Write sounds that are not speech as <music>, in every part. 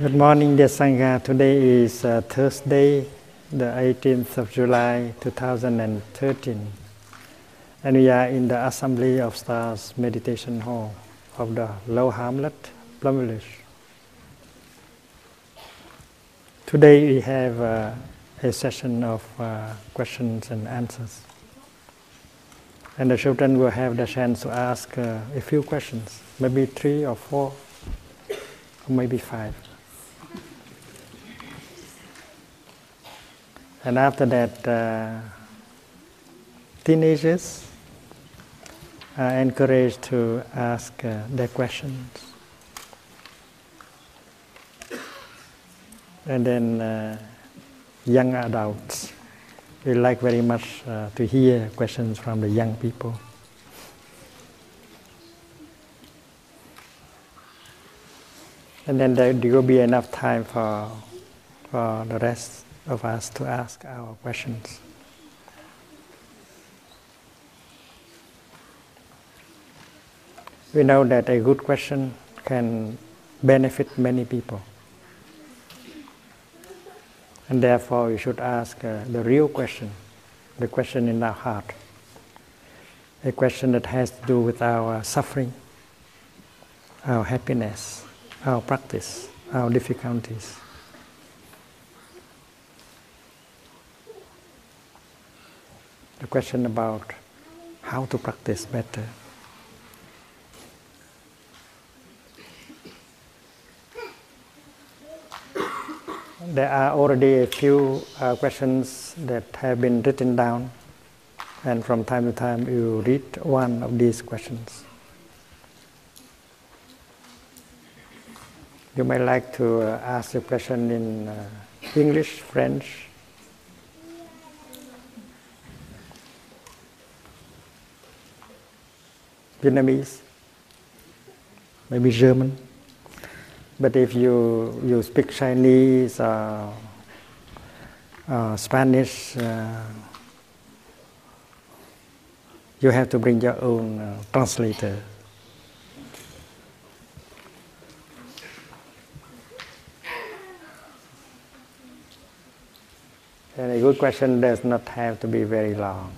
Good morning, dear Sangha. Today is uh, Thursday, the 18th of July 2013. And we are in the Assembly of Stars Meditation Hall of the Low Hamlet, Plum Village. Today we have uh, a session of uh, questions and answers. And the children will have the chance to ask uh, a few questions, maybe three or four, or maybe five. And after that, uh, teenagers are encouraged to ask uh, their questions. And then uh, young adults, we like very much uh, to hear questions from the young people. And then there, there will be enough time for, for the rest of us to ask our questions. We know that a good question can benefit many people. And therefore, we should ask uh, the real question, the question in our heart, a question that has to do with our suffering, our happiness, our practice, our difficulties. The question about how to practice better. There are already a few uh, questions that have been written down, and from time to time you read one of these questions. You may like to uh, ask a question in uh, English, French, Vietnamese, maybe German. But if you, you speak Chinese, uh, uh, Spanish, uh, you have to bring your own uh, translator. And a good question does not have to be very long.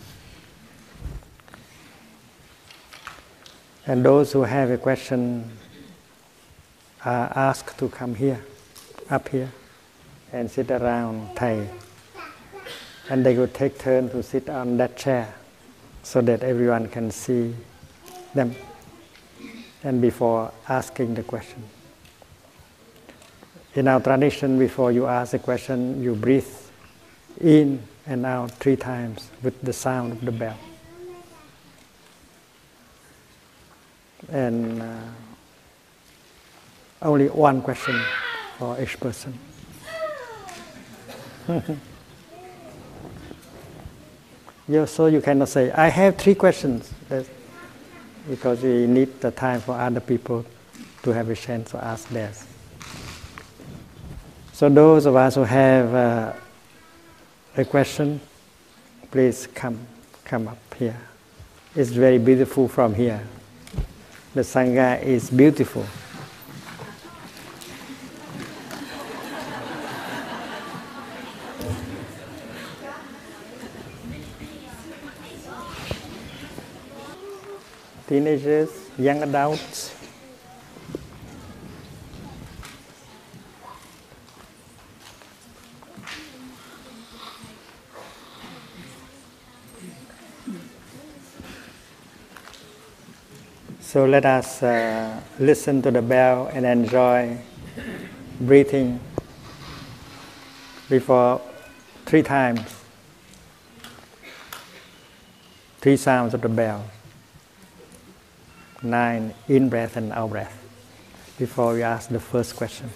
And those who have a question are asked to come here, up here, and sit around Thay. And they will take turn to sit on that chair so that everyone can see them and before asking the question. In our tradition, before you ask a question, you breathe in and out three times with the sound of the bell. And uh, only one question for each person. <laughs> yeah, so you cannot say, I have three questions, That's because we need the time for other people to have a chance to ask theirs. So those of us who have uh, a question, please come, come up here. It's very beautiful from here. The Sangha is beautiful. Teenagers, young adults, So let us uh, listen to the bell and enjoy breathing before three times, three sounds of the bell, nine in breath and out breath, before we ask the first question.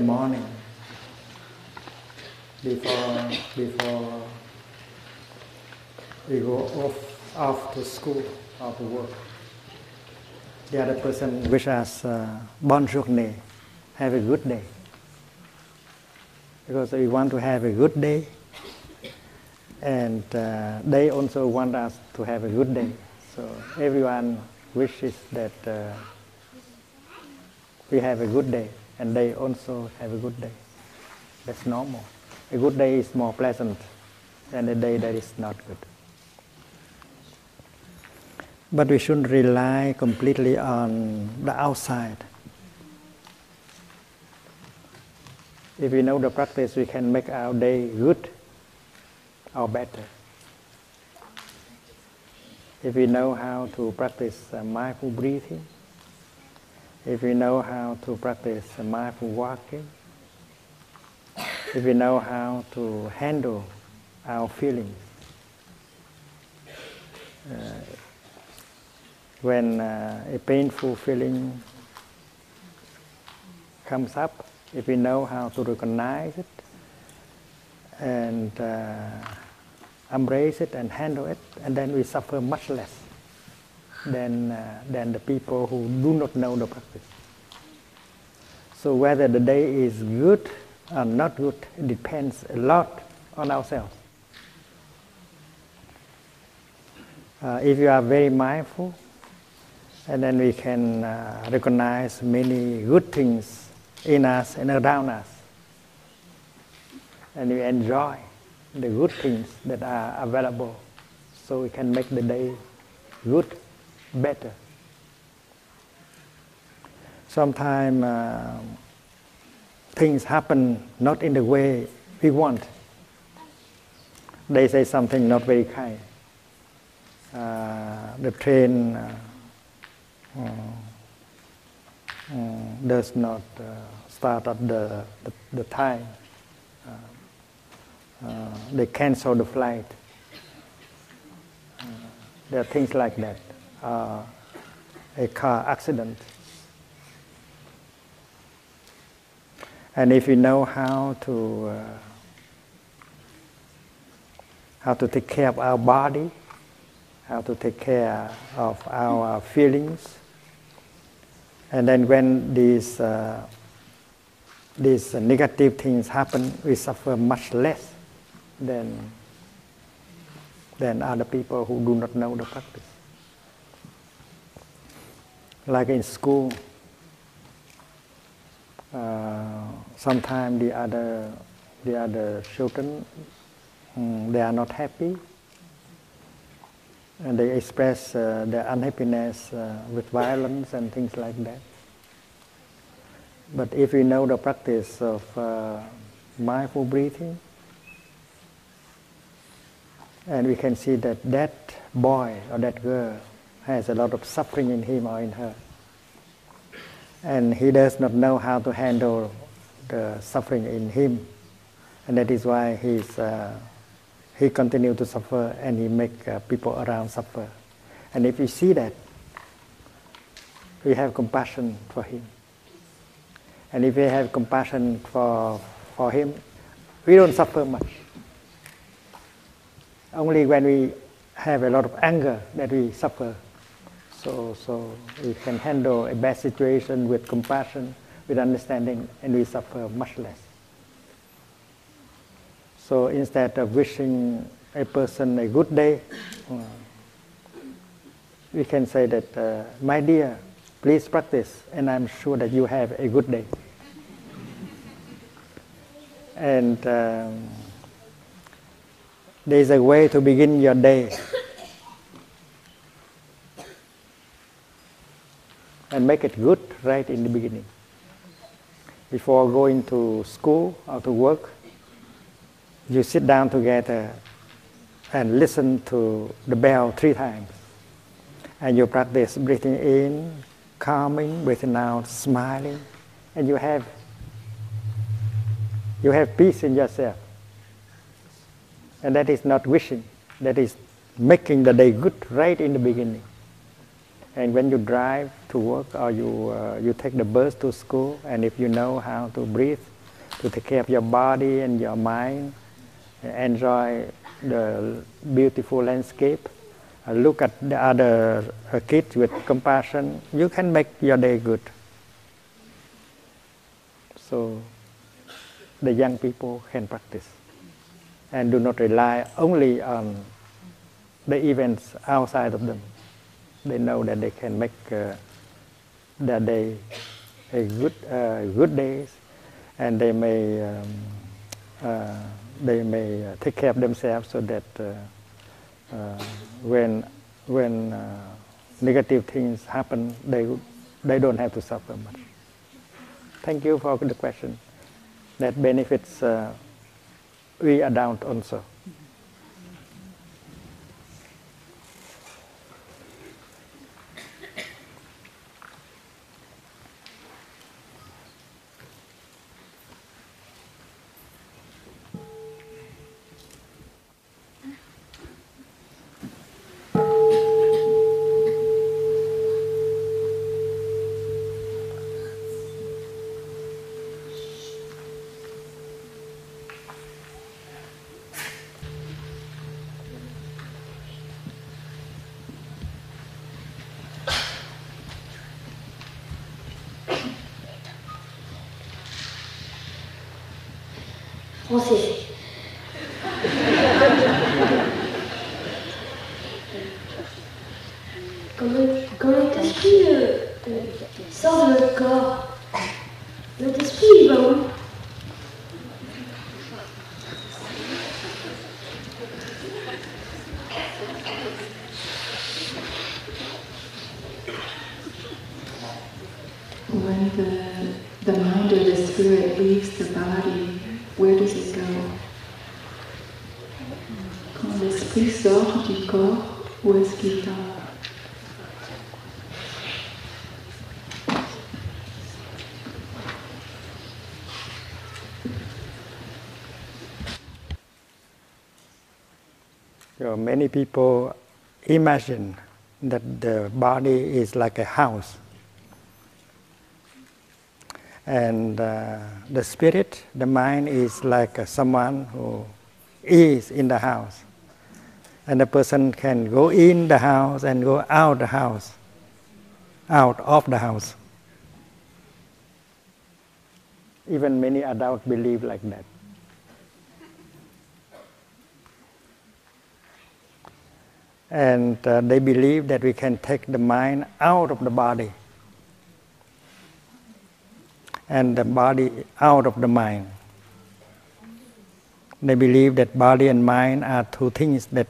The morning, before before we go off after school or to work, the other person wish us uh, have a good day. Because we want to have a good day, and uh, they also want us to have a good day. So everyone wishes that uh, we have a good day, and they also have a good day. That's normal. A good day is more pleasant than a day that is not good. But we shouldn't rely completely on the outside. If we know the practice, we can make our day good or better. If we know how to practice uh, mindful breathing, if we know how to practice mindful walking, if we know how to handle our feelings, uh, when uh, a painful feeling comes up, if we know how to recognize it and uh, embrace it and handle it, and then we suffer much less than, uh, than the people who do not know the practice. So whether the day is good or not good depends a lot on ourselves. Uh, if you are very mindful, and then we can uh, recognize many good things in us and around us. And we enjoy the good things that are available so we can make the day good, better. Sometimes uh, things happen not in the way we want. They say something not very kind. Uh, the train uh, uh, uh, does not uh, start at the, the, the time. they cancel the flight. there are things like that. A a car accident. And if we know how to uh, how to take care of our body, how to take care of our feelings, and then when these uh, these negative things happen, we suffer much less than than other people who do not know the practice. Like in school, uh, sometimes the other the other children um, they are not happy and they express uh, their unhappiness uh, with violence and things like that. But if we know the practice of uh, mindful breathing, and we can see that that boy or that girl has a lot of suffering in him or in her, and he does not know how to handle the suffering in him, and that is why he's uh, he continue to suffer and he make uh, people around suffer. And if we see that, we have compassion for him. And if we have compassion for, for him, we don't suffer much. Only when we have a lot of anger that we suffer. So, so we can handle a bad situation with compassion, with understanding, and we suffer much less. So instead of wishing a person a good day, uh, we can say that, uh, my dear, please practice, and I'm sure that you have a good day. and um, there is a way to begin your day. And make it good right in the beginning. Before going to school or to work, you sit down together and listen to the bell three times. And you practice breathing in, calming, breathing out, smiling, and you have you have peace in yourself. And that is not wishing, that is making the day good right in the beginning. And when you drive to work or you, uh, you take the bus to school, and if you know how to breathe, to take care of your body and your mind, enjoy the beautiful landscape, uh, look at the other uh, kids with compassion, you can make your day good. So the young people can practice and do not rely only on the events outside of them. They know that they can make uh, their day a good, uh, good days, and they may um, uh, they may uh, take care of themselves so that uh, uh, when when negative things happen, they they don't have to suffer much. Thank you for the question. That benefits we adult also. Where does it go? Quand l'esprit sort du corps, où est-ce qu'il va? So many people imagine that the body is like a house. And uh, the spirit, the mind is like uh, someone who is in the house. And the person can go in the house and go out the house, out of the house. Even many adults believe like that. And uh, they believe that we can take the mind out of the body and the body out of the mind. They believe that body and mind are two things that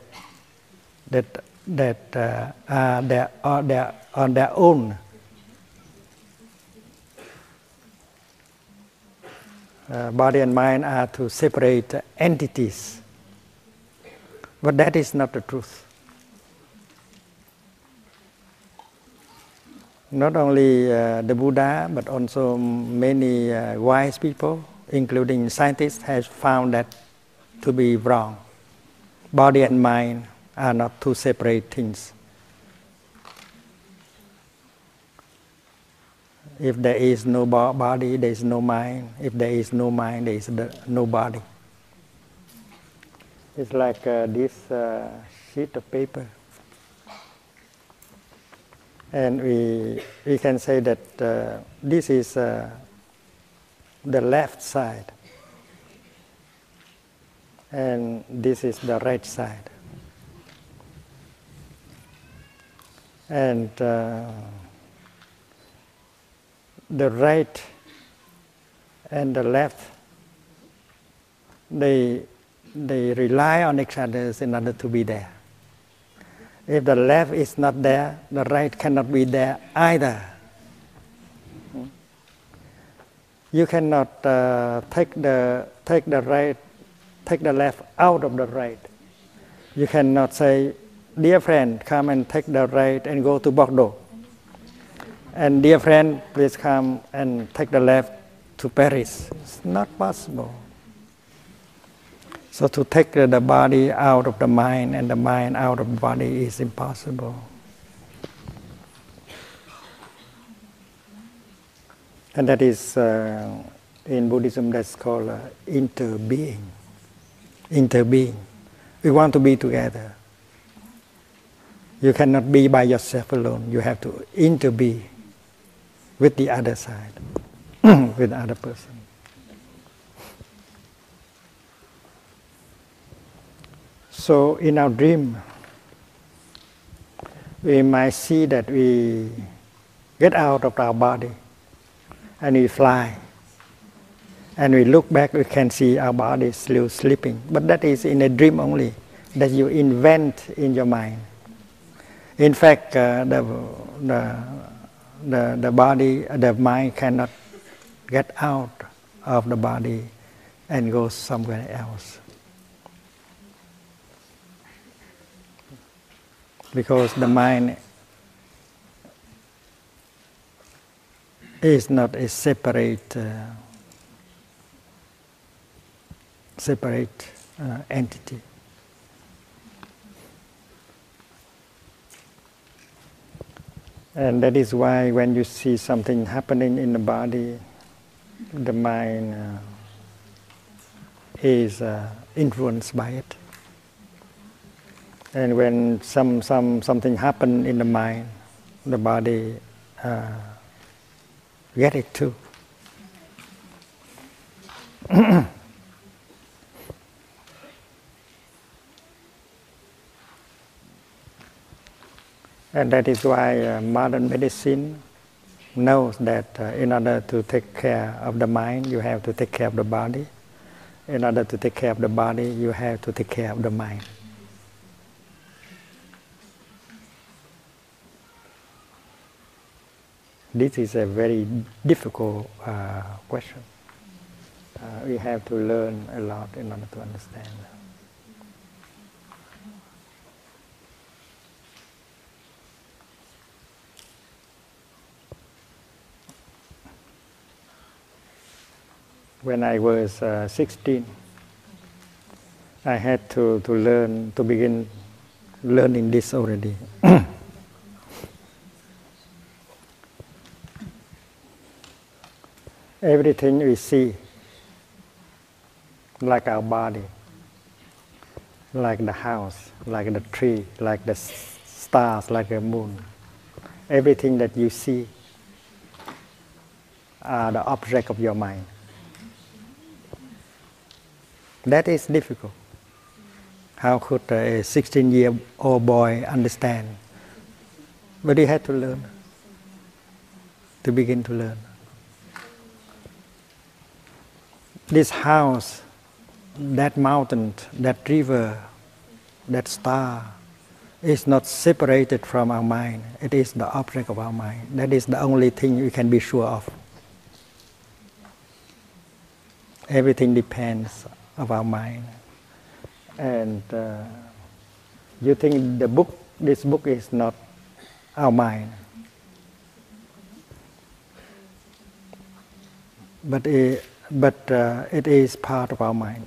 that that uh, are their, are their, on their own. Uh, body and mind are two separate entities. But that is not the truth. Not only uh, the Buddha, but also many uh, wise people, including scientists, have found that to be wrong. Body and mind are not two separate things. If there is no body, there is no mind. If there is no mind, there is no body. It's like uh, this uh, sheet of paper. And we, we can say that uh, this is uh, the left side, and this is the right side. And uh, the right and the left, they, they rely on each other in order to be there. If the left is not there, the right cannot be there either. You cannot uh, take the take the right, take the left out of the right. You cannot say, "Dear friend, come and take the right and go to Bordeaux." And dear friend, please come and take the left to Paris. It's not possible. So to take the body out of the mind and the mind out of the body is impossible. And that is uh, in Buddhism that's called uh, interbeing. Interbeing. We want to be together. You cannot be by yourself alone. You have to interbe with the other side, <clears throat> with the other person. So in our dream, we might see that we get out of our body and we fly. And we look back, we can see our body still sleeping. But that is in a dream only, that you invent in your mind. In fact, uh, the, the, the, the body, the mind cannot get out of the body and go somewhere else. Because the mind is not a separate uh, separate uh, entity. And that is why when you see something happening in the body, the mind uh, is uh, influenced by it. And when some, some, something happen in the mind, the body uh, get it too. <coughs> and that is why uh, modern medicine knows that uh, in order to take care of the mind, you have to take care of the body. In order to take care of the body, you have to take care of the mind. This is a very difficult uh, question. Uh, we have to learn a lot in order to understand. When I was uh, 16, I had to, to learn, to begin learning this already. <clears throat> everything we see, like our body, like the house, like the tree, like the stars, like the moon, everything that you see are the object of your mind. That is difficult. How could a 16 year old boy understand? But he had to learn, to begin to learn. This house, that mountain, that river, that star is not separated from our mind. It is the object of our mind. That is the only thing we can be sure of. Everything depends of our mind. And uh, you think the book, this book is not our mind. But it, but uh, it is part of our mind.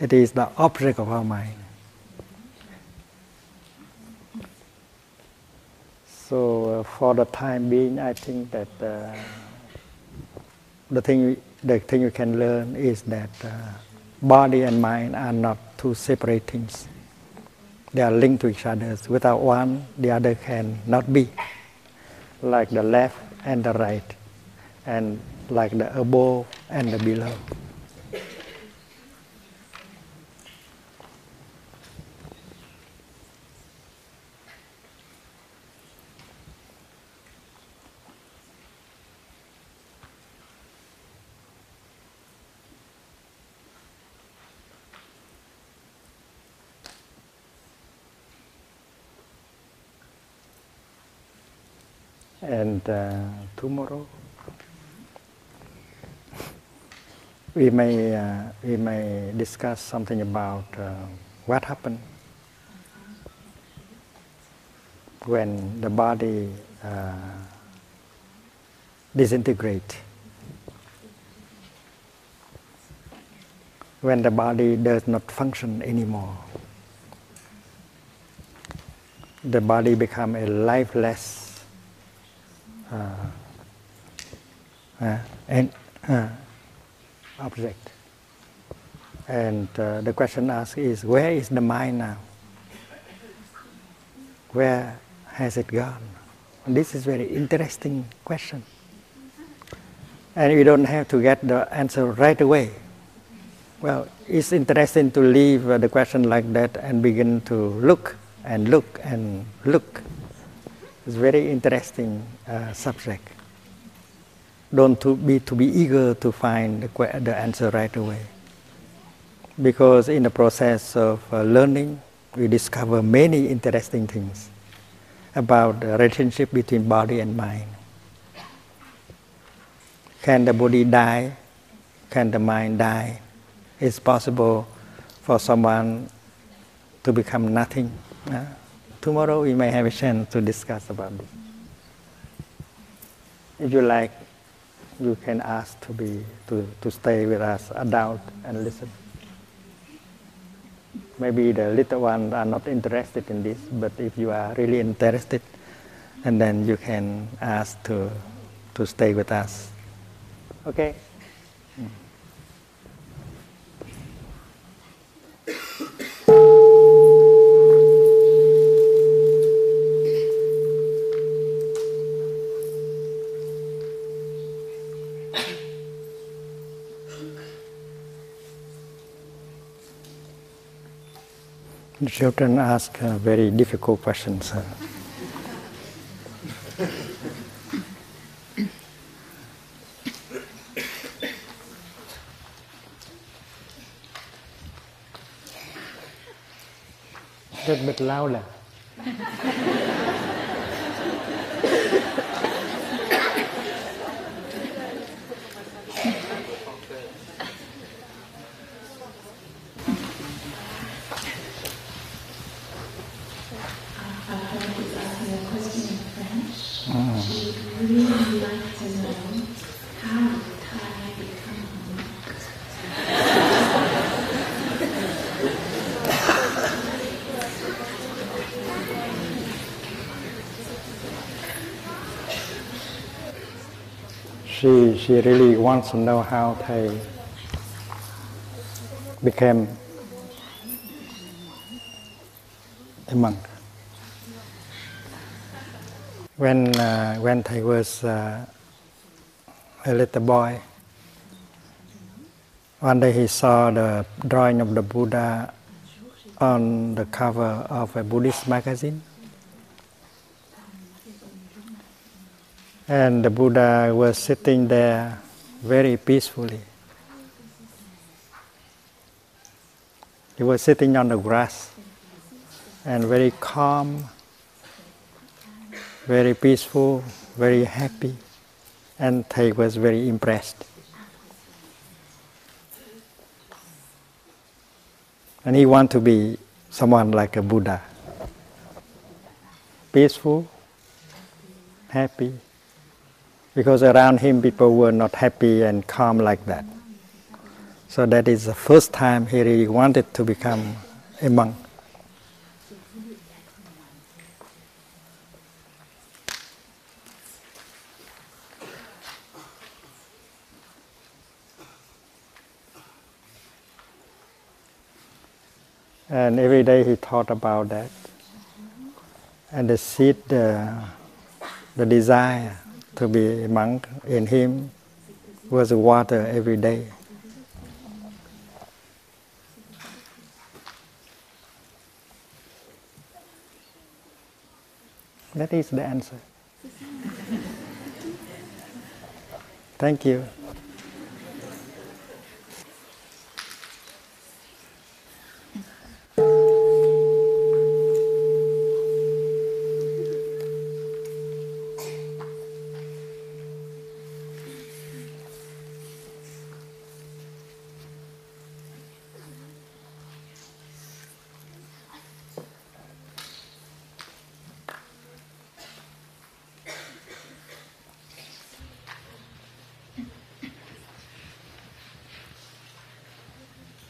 It is the object of our mind. So uh, for the time being, I think that uh, the thing the thing you can learn is that uh, body and mind are not two separate things. They are linked to each other. Without one, the other can not be. Like the left and the right, and like the above and the below. and uh, tomorrow we may uh, we may discuss something about uh, what happened when the body uh, disintegrate. When the body does not function anymore. The body become a lifeless uh, uh, and uh, object. And the question asked is, where is the mind now? Where has it gone? And this is very interesting question. And you don't have to get the answer right away. Well, it's interesting to leave the question like that and begin to look and look and look it's very interesting uh, subject. Don't to be to be eager to find the, the answer right away. Because in the process of uh, learning, we discover many interesting things about the relationship between body and mind. Can the body die? Can the mind die? It's possible for someone to become nothing. Uh, tomorrow we may have a chance to discuss about this. If you like, you can ask to be to, to stay with us, adult, and listen. Maybe the little ones are not interested in this, but if you are really interested, and then you can ask to to stay with us. Okay. Children ask uh, very difficult questions. A little bit louder. Wants to know how they became a monk. When, uh, when I was uh, a little boy, one day he saw the drawing of the Buddha on the cover of a Buddhist magazine. And the Buddha was sitting there very peacefully. He was sitting on the grass and very calm, very peaceful, very happy, and he was very impressed. And he wanted to be someone like a Buddha. Peaceful, happy. Because around him people were not happy and calm like that. So that is the first time he really wanted to become a monk. And every day he thought about that. And the seed, the, the desire to be a monk in him was water every day. That is the answer. <laughs> Thank you.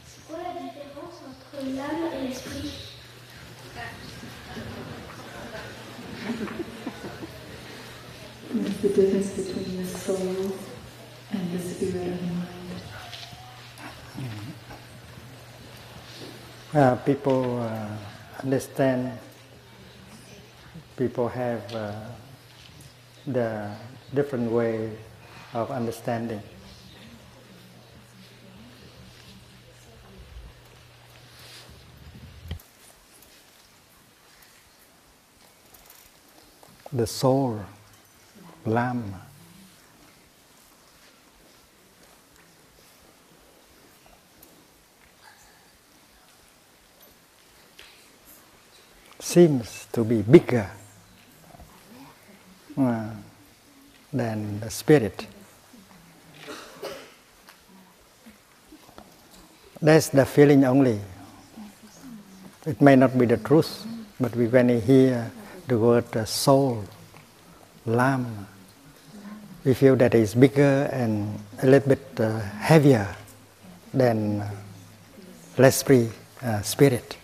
C'est quoi la différence entre l'âme et l'esprit What's the difference between the soul and the spirit of the mind? Uh, people uh, understand, people have uh, the different way of understanding. The soul, L'âme, seems to be bigger uh, than the spirit. That's the feeling only. It may not be the truth, but we, when we hear the word uh, soul, l'âme, we feel that it's bigger and a little bit uh, heavier than uh, l'esprit, uh, spirit.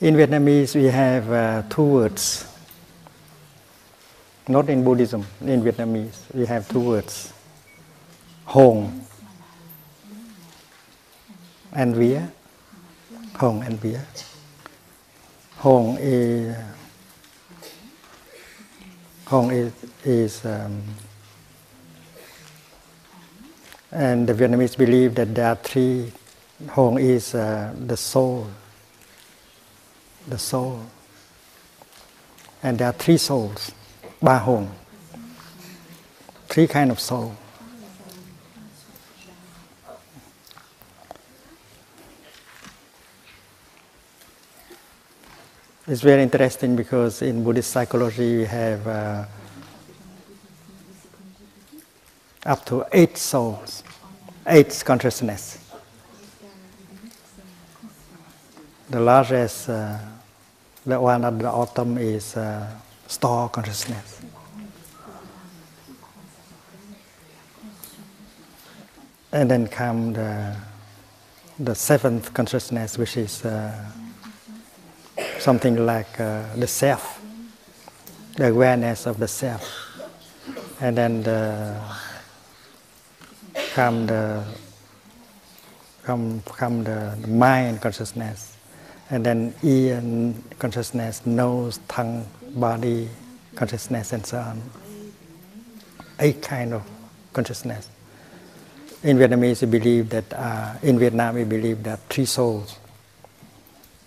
In Vietnamese, we have uh, two words. Not in Buddhism, in Vietnamese, we have two words Hồn and Vía. Hồn and Vía. Hồn is, Hồn is, is um, and the Vietnamese believe that there are three. Hồn is uh, the soul, the soul. And there are three souls, ba hồn, three kind of soul. It's very interesting because in Buddhist psychology we have uh, up to eight souls, eight consciousness. The largest, uh, the one at the bottom is uh, store consciousness. and then come the, the seventh consciousness, which is uh, something like uh, the self, the awareness of the self. And then the, come the come, come the mind consciousness. And then ear consciousness, nose, tongue, body consciousness, and so on. Eight kind of consciousness. In Vietnamese, we believe that uh, in Vietnam we believe that three souls.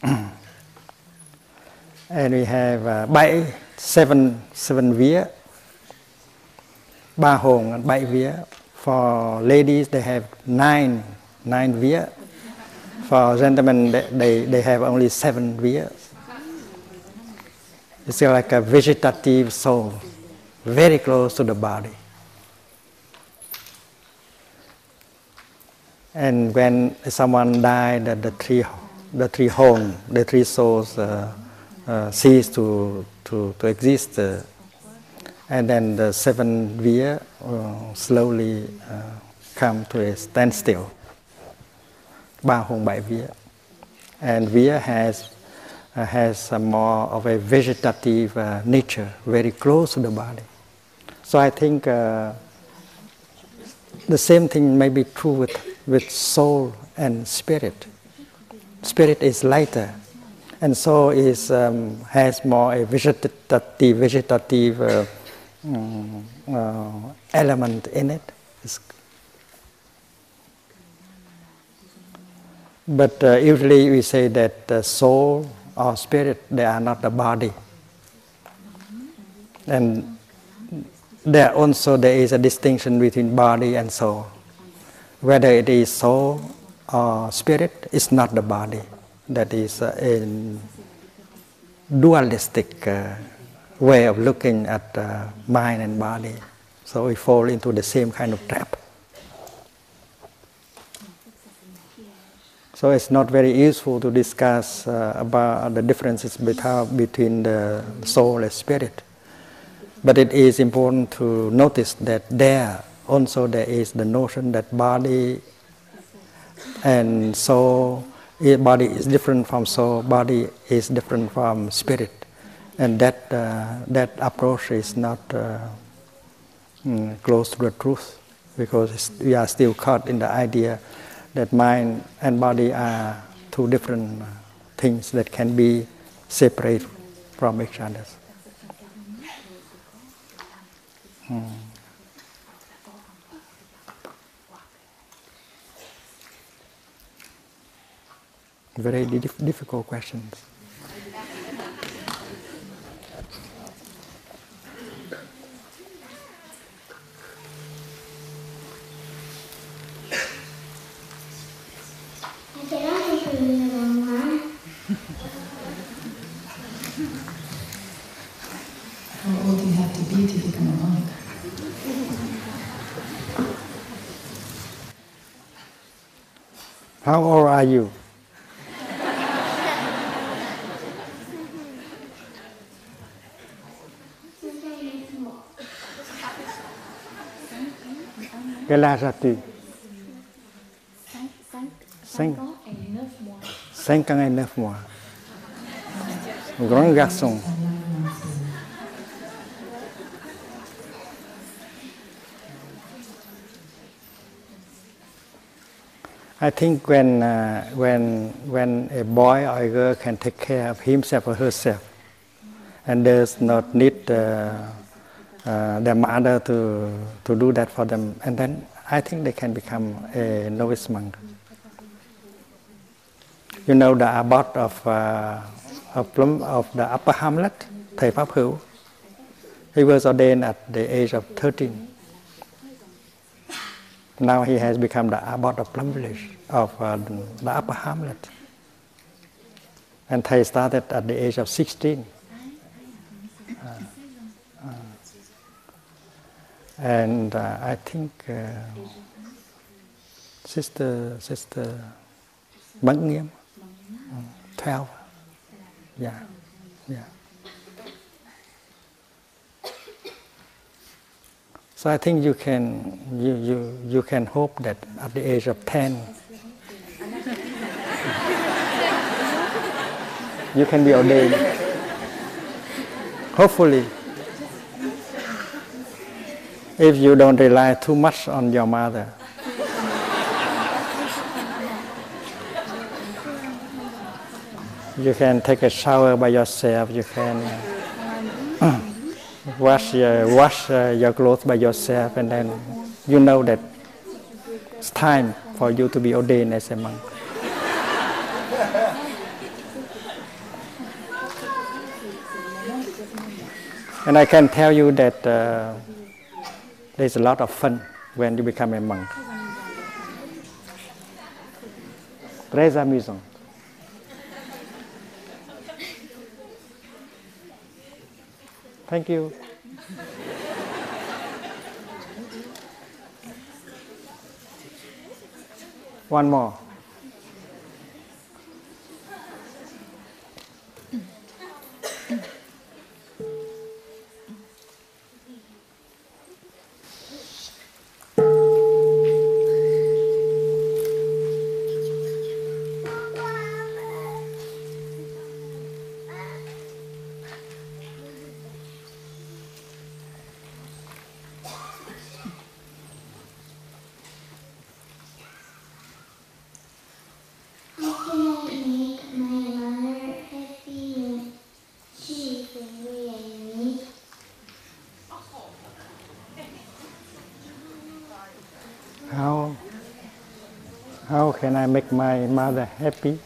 <clears throat> and we have uh, bảy, seven, seven vía, ba hồn and bảy vía. For ladies, they have nine, nine vía. For gentlemen, they, they, have only seven vía. It's like a vegetative soul, very close to the body. And when someone died, the, the three, the three hồn, the three souls uh, uh, cease to, to, to exist. Uh, and then the seven vía uh, slowly uh, come to a standstill. Ba hồn bảy vía. And vía has uh, has more of a vegetative uh, nature, very close to the body. So I think uh, the same thing may be true with, with soul and spirit. Spirit is lighter, and soul is, um, has more a vegetative, vegetative um, element in it. It's but uh, usually we say that the soul or spirit, they are not the body. And there also there is a distinction between body and soul. Whether it is soul or spirit, it's not the body. That is a dualistic uh, way of looking at uh, mind and body. So we fall into the same kind of trap. So it's not very useful to discuss uh, about the differences between the soul and spirit. But it is important to notice that there also there is the notion that body and soul, body is different from soul, body is different from spirit, and that uh, that approach is not uh, mm, close to the truth because we are still caught in the idea that mind and body are two different things that can be separated from each other. Hmm. Very dif- difficult questions. How old are you? Quel âge as-tu? 5 ans et 9 mois. 5 ans et 9 mois. Un grand garçon. I think when, uh, when, when a boy or a girl can take care of himself or herself, and does not need uh, uh, their mother to, to do that for them, and then I think they can become a novice monk. You know the abbot of, uh, of, Plum, of the Upper Hamlet, Thầy Pháp Hữu. He was ordained at the age of 13. Now he has become the abbot of Plum Village, of uh, the Upper Hamlet. And he started at the age of 16. Uh, uh, and uh, I think uh, Sister Sister Băng Nghiêm, 12. Yeah, So I think you can you, you, you can hope that at the age of ten you can be ordained. Hopefully. If you don't rely too much on your mother. You can take a shower by yourself. You can wash your, wash uh, your clothes by yourself, and then you know that it's time for you to be ordained as a monk. and I can tell you that uh, there's a lot of fun when you become a monk. Très amusant. Thank you. One more. Can I make my mother happy?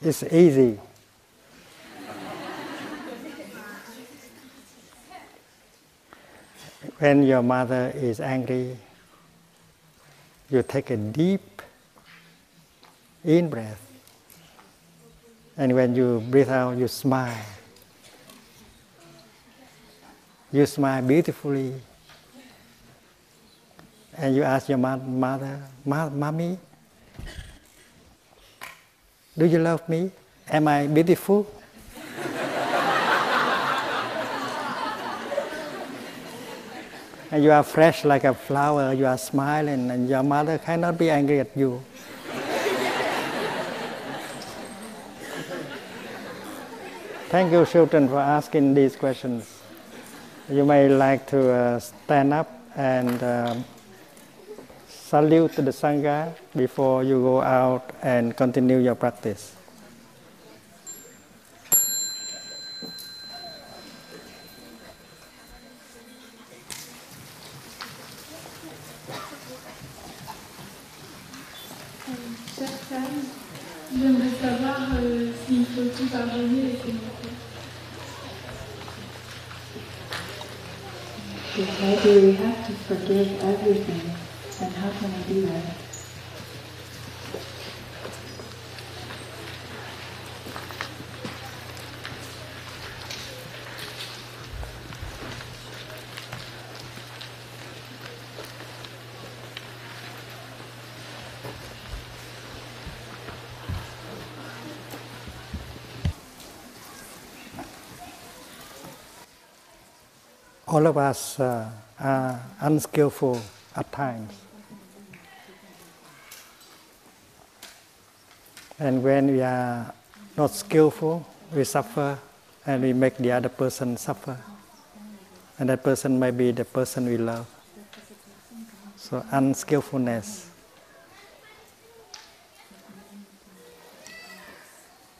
It's easy. When your mother is angry, you take a deep in breath. And when you breathe out, you smile. You smile beautifully. And you ask your mother, "Ma- Mommy, do you love me? Am I beautiful? <laughs> and you are fresh like a flower, you are smiling, and your mother cannot be angry at you. Thank you, children, for asking these questions. You may like to uh, stand up and um, salute the Sangha before you go out and continue your practice. J'aimerais savoir euh, s'il faut tout pardonner et comment faire. Do we have to forgive everything? And how can I do that? All of us uh, are unskillful at times. And when we are not skillful, we suffer and we make the other person suffer. And that person may be the person we love. So, unskillfulness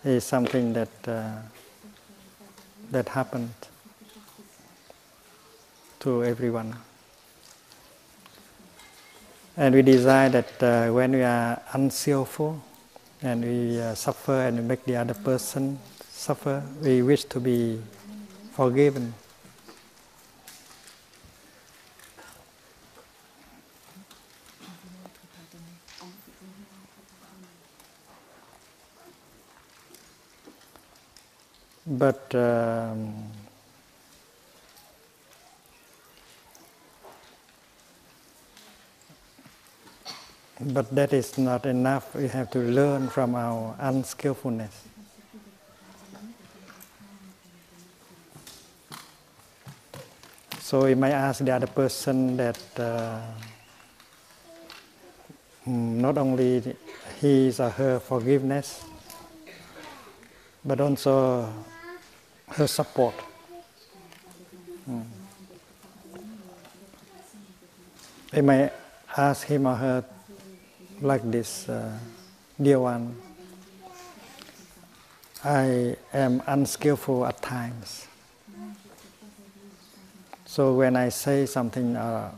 is something that, uh, that happened to everyone. And we desire that uh, when we are unskillful and we uh, suffer and we make the other person suffer, we wish to be forgiven. But um, But that is not enough. We have to learn from our unskillfulness. So we may ask the other person that uh, mm, not only his or her forgiveness, but also her support. Mm. We may ask him or her like this, uh, dear one, I am unskillful at times. So when I say something or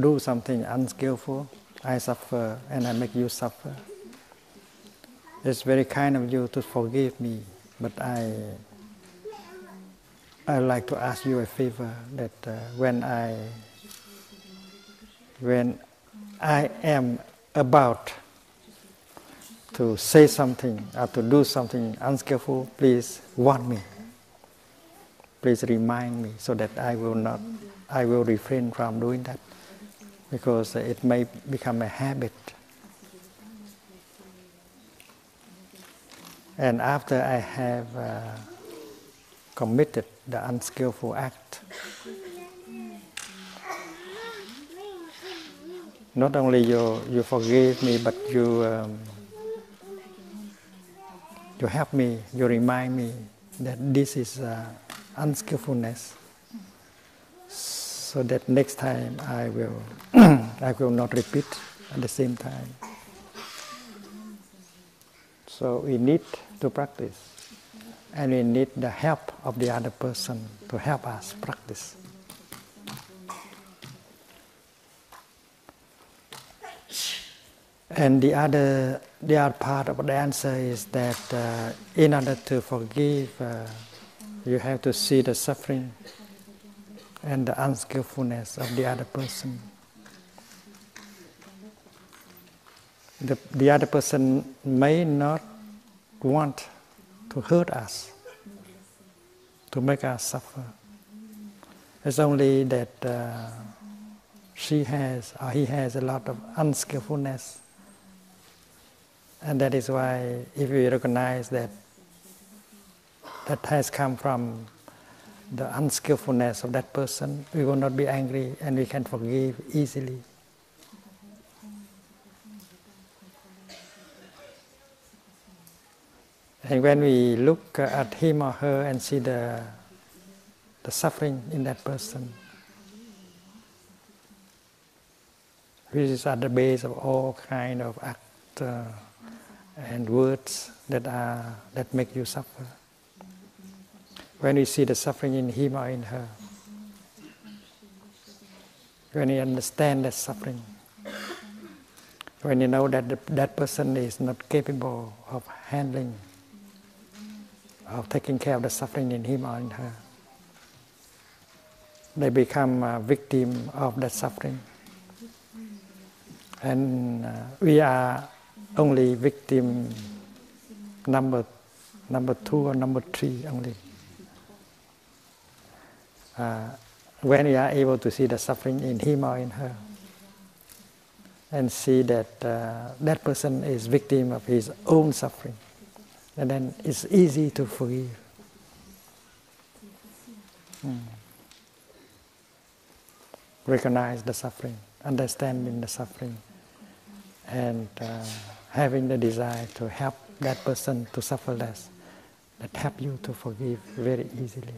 do something unskillful, I suffer and I make you suffer. It's very kind of you to forgive me, but I I like to ask you a favor that uh, when I when I am about to say something or to do something unskillful, please warn me. Please remind me so that I will not, I will refrain from doing that because it may become a habit. And after I have uh, committed the unskillful act, not only you, you forgive me, but you, um, you help me, you remind me that this is uh, unskillfulness. So that next time I will, <clears throat> I will not repeat at the same time. So we need to practice, and we need the help of the other person to help us practice. And the other, the other part of the answer is that uh, in order to forgive, uh, you have to see the suffering and the unskillfulness of the other person. The, the other person may not want to hurt us, to make us suffer. It's only that uh, she has or he has a lot of unskillfulness and that is why, if we recognize that that has come from the unskillfulness of that person, we will not be angry and we can forgive easily. And when we look at him or her and see the, the suffering in that person, which is at the base of all kind of act. Uh, and words that are that make you suffer. When you see the suffering in him or in her, when you understand that suffering, when you know that the, that person is not capable of handling, of taking care of the suffering in him or in her, they become a victim of that suffering. And uh, we are only victim number number two or number three only. Uh, when we are able to see the suffering in him or in her, and see that uh, that person is victim of his own suffering, and then it's easy to forgive. Mm. Recognize the suffering, understanding the suffering, and. Uh, having the desire to help that person to suffer less, that help you to forgive very easily.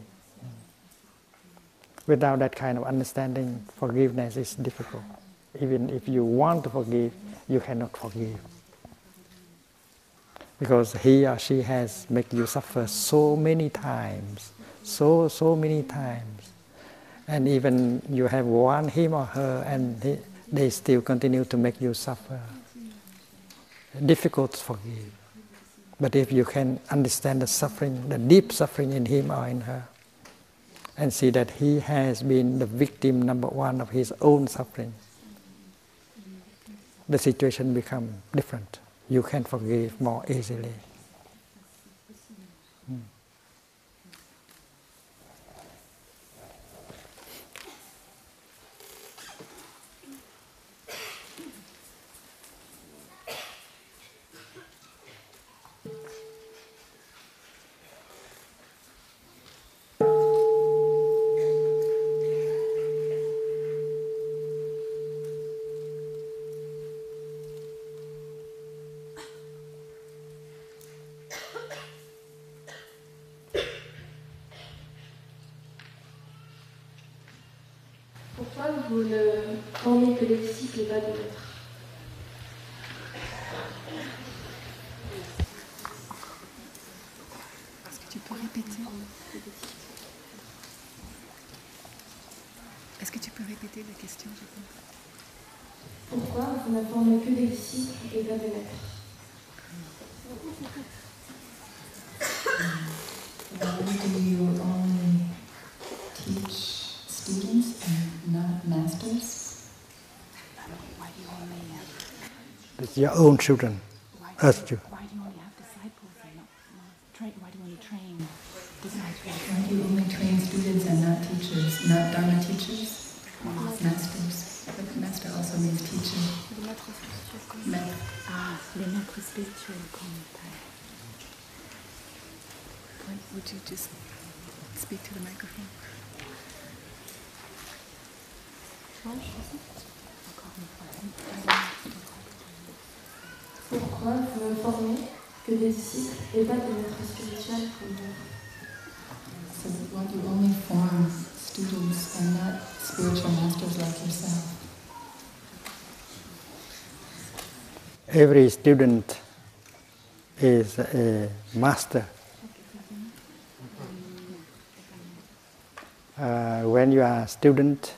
Without that kind of understanding, forgiveness is difficult. Even if you want to forgive, you cannot forgive. Because he or she has made you suffer so many times, so, so many times. And even you have won him or her and he, they still continue to make you suffer difficult to forgive. But if you can understand the suffering, the deep suffering in him or in her, and see that he has been the victim number one of his own suffering, the situation become different. You can forgive more easily. Your own children. do you Every student is a master. Uh, when you are a student,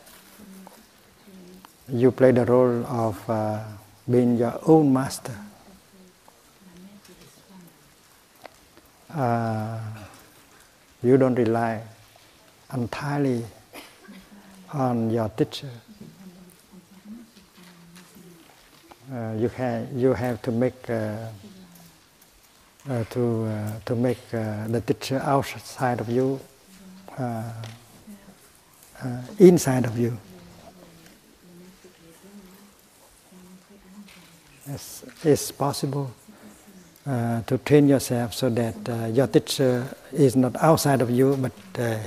you play the role of uh, being your own master. Uh, you don't rely entirely on your teacher. Uh, you have you have to make uh, uh, to uh, to make uh, the teacher outside of you, uh, inside of you. It's, it's possible to train yourself so that your teacher is not outside of you, but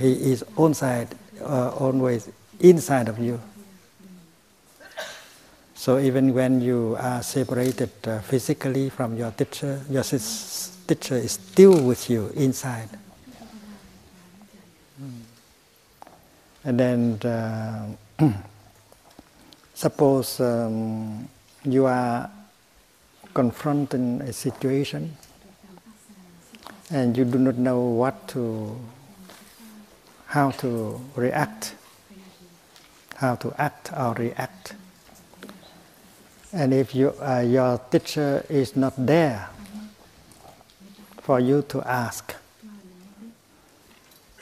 he is onside, uh, always inside of you. So even when you are separated uh, physically from your teacher, your teacher is still with you inside. Mm. And then uh, <clears throat> suppose um, you are confronting a situation and you do not know what to, how to react, how to act or react. And if you, uh, your teacher is not there for you to ask,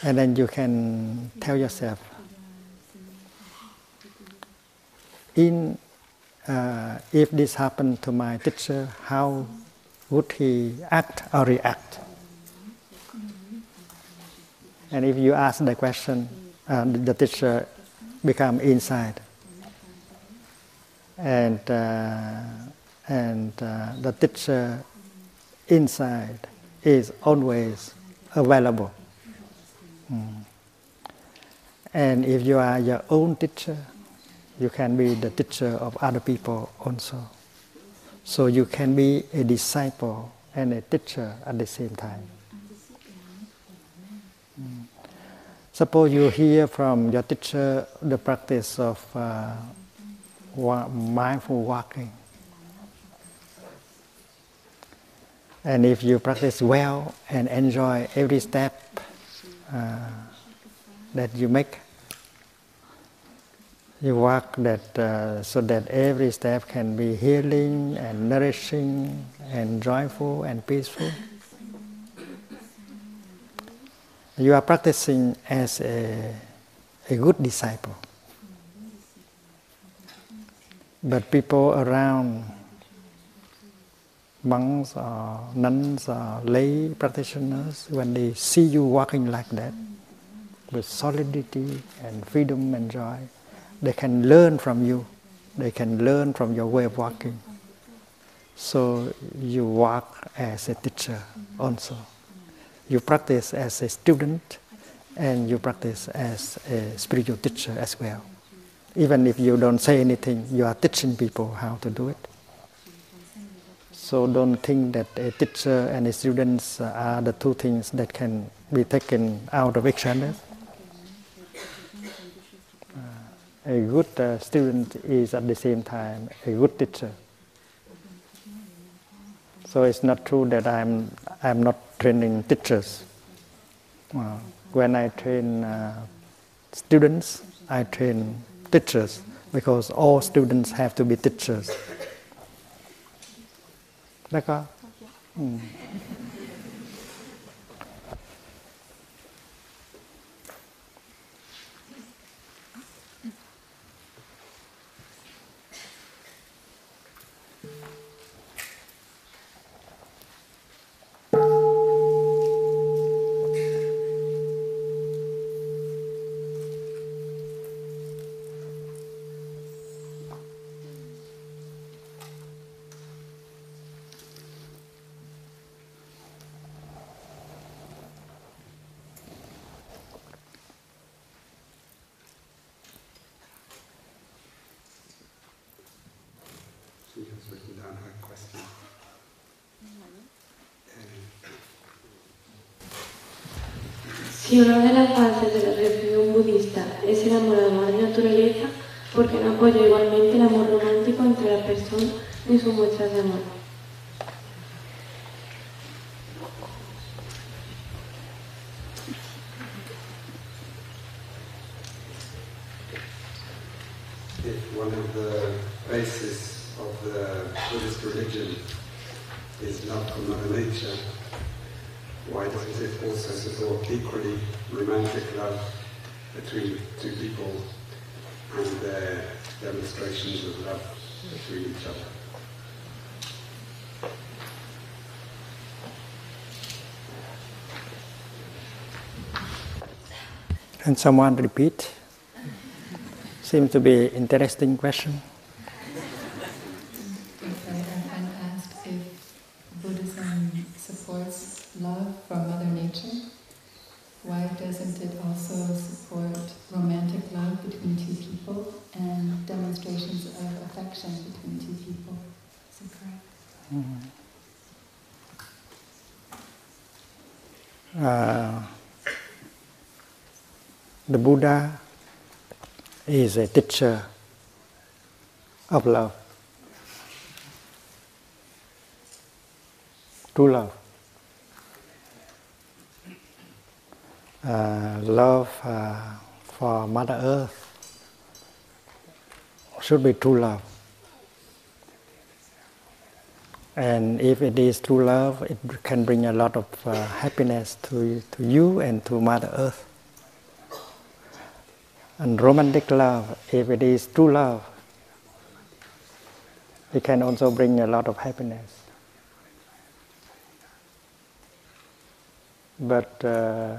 and then you can tell yourself, in uh, if this happened to my teacher, how would he act or react? And if you ask the question, uh, the teacher become inside, and uh, and uh, the teacher inside is always available. Mm. And if you are your own teacher, you can be the teacher of other people also. So you can be a disciple and a teacher at the same time. Mm. Suppose you hear from your teacher the practice of uh, mindful walking. And if you practice well and enjoy every step uh, that you make, you walk that uh, so that every step can be healing and nourishing and joyful and peaceful. You are practicing as a, a good disciple. But people around, monks or nuns or lay practitioners, when they see you walking like that, with solidity and freedom and joy, they can learn from you. They can learn from your way of walking. So you walk as a teacher also. You practice as a student and you practice as a spiritual teacher as well. Even if you don't say anything, you are teaching people how to do it. So don't think that a teacher and a student are the two things that can be taken out of each other. Uh, a good uh, student is at the same time a good teacher. So it's not true that I'm I'm not training teachers. Uh, when I train uh, students, I train teachers because all students have to be teachers. แล้ Si una de las bases de la religión budista es el amor a la naturaleza, ¿por qué no apoya igualmente el amor romántico entre las personas ni sus muestras de amor? Can someone repeat? Seems to be interesting question. If I and asked if Buddhism supports love for Mother Nature, why doesn't it also support romantic love between two people and demonstrations of affection between two people? Is it correct? Uh, the Buddha is a teacher of love, true love. Uh, love uh, for Mother Earth should be true love. And if it is true love, it can bring a lot of uh, happiness to, to you and to Mother Earth. And romantic love, if it is true love, it can also bring a lot of happiness. But uh,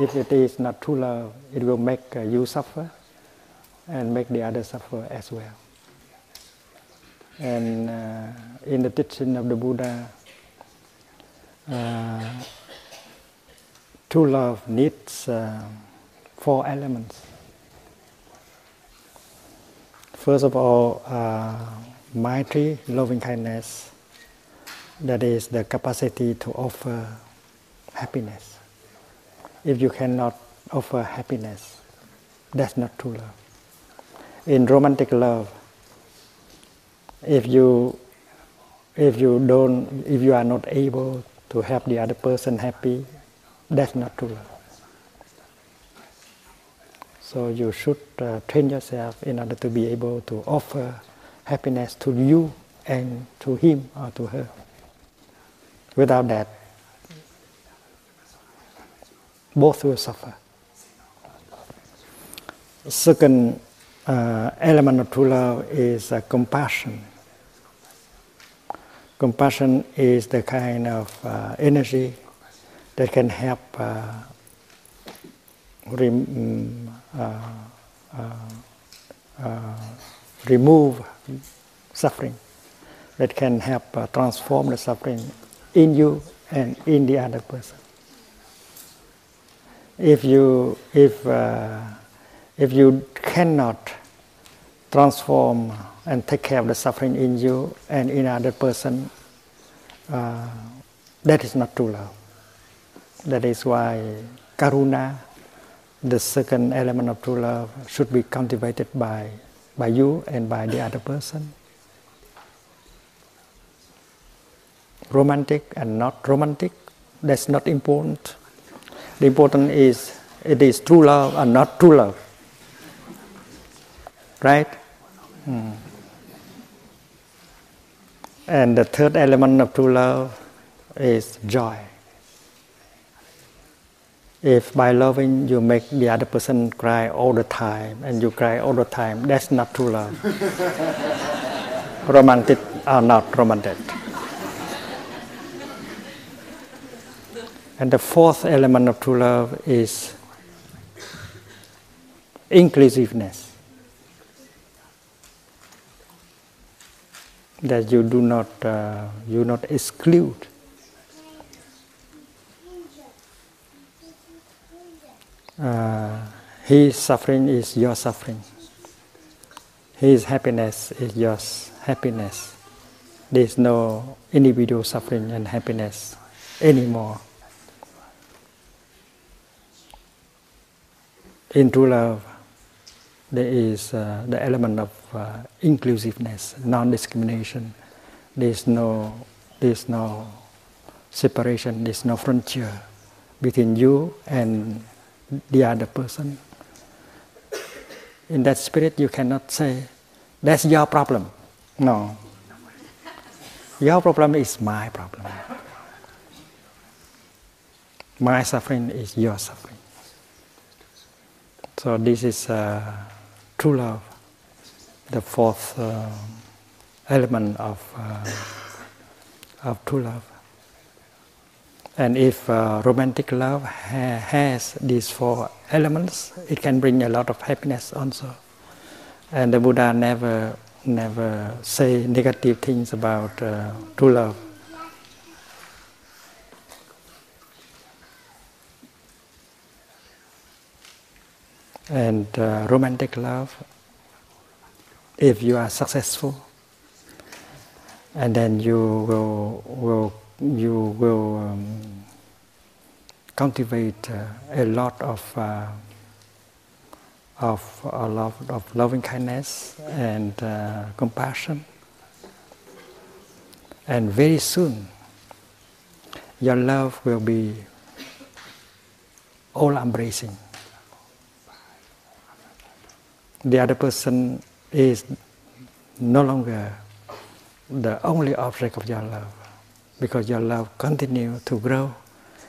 if it is not true love, it will make uh, you suffer and make the other suffer as well. And uh, in the teaching of the Buddha, uh, true love needs uh, four elements. First of all, uh, Maitri, loving kindness, that is the capacity to offer happiness. If you cannot offer happiness, that's not true love. In romantic love, if you if you don't if you are not able to help the other person happy, that's not true love. So you should uh, train yourself in order to be able to offer happiness to you and to him or to her. Without that, both will suffer. Second uh, element of true love is uh, compassion. Compassion is the kind of uh, energy that can help uh, rem- mm, remove suffering, that can help uh, transform the suffering in you and in the other person. If you if uh, if you cannot transform and take care of the suffering in you and in other person, uh, that is not true love. That is why karuna the second element of true love should be cultivated by, by you and by the other person. Romantic and not romantic, that's not important. The important is it is true love and not true love. Right? Hmm. And the third element of true love is joy. If by loving you make the other person cry all the time and you cry all the time, that's not true love. romantic are not romantic. And the fourth element of true love is inclusiveness. That you do not uh, you not exclude. Uh, his suffering is your suffering. His happiness is your happiness. There is no individual suffering and happiness anymore. in true love, there is uh, the element of uh, inclusiveness, non-discrimination. There's no, there's no separation. There's no frontier between you and the other person. In that spirit, you cannot say, "That's your problem." No. Your problem is my problem. My suffering is your suffering. So this is uh, true love, the fourth uh, element of uh, of true love. And if uh, romantic love ha- has these four elements, it can bring a lot of happiness also. And the Buddha never never say negative things about uh, true love. and uh, romantic love if you are successful and then you will, will you will um, cultivate uh, a lot of uh, of a lot of loving kindness and uh, compassion. And very soon your love will be all embracing. The other person is no longer the only object of your love because your love continue to grow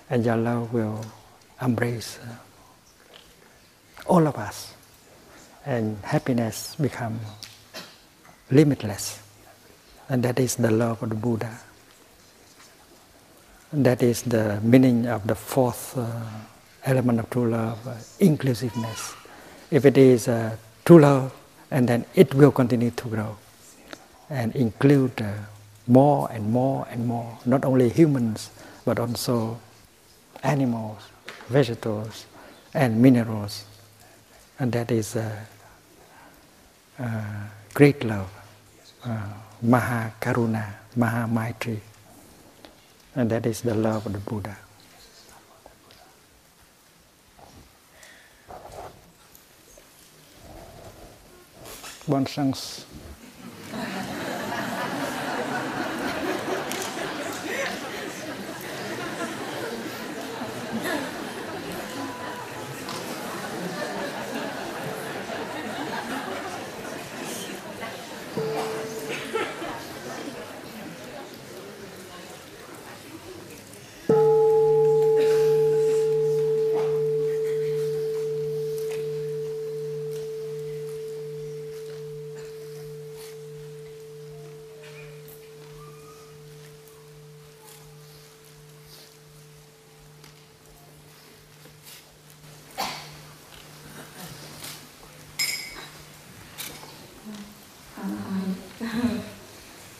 and your love will embrace uh, all of us. And happiness become limitless. And that is the love of the buddha. That is the meaning of the fourth uh, element of true love uh, inclusiveness. If it is uh, true love, and then it will continue to grow and include uh, more and more and more, not only humans, but also animals, vegetables, and minerals. And that is uh, uh, great love, uh, Maha Karuna, Maha Maitri. And that is the love of the Buddha. Bonne chance.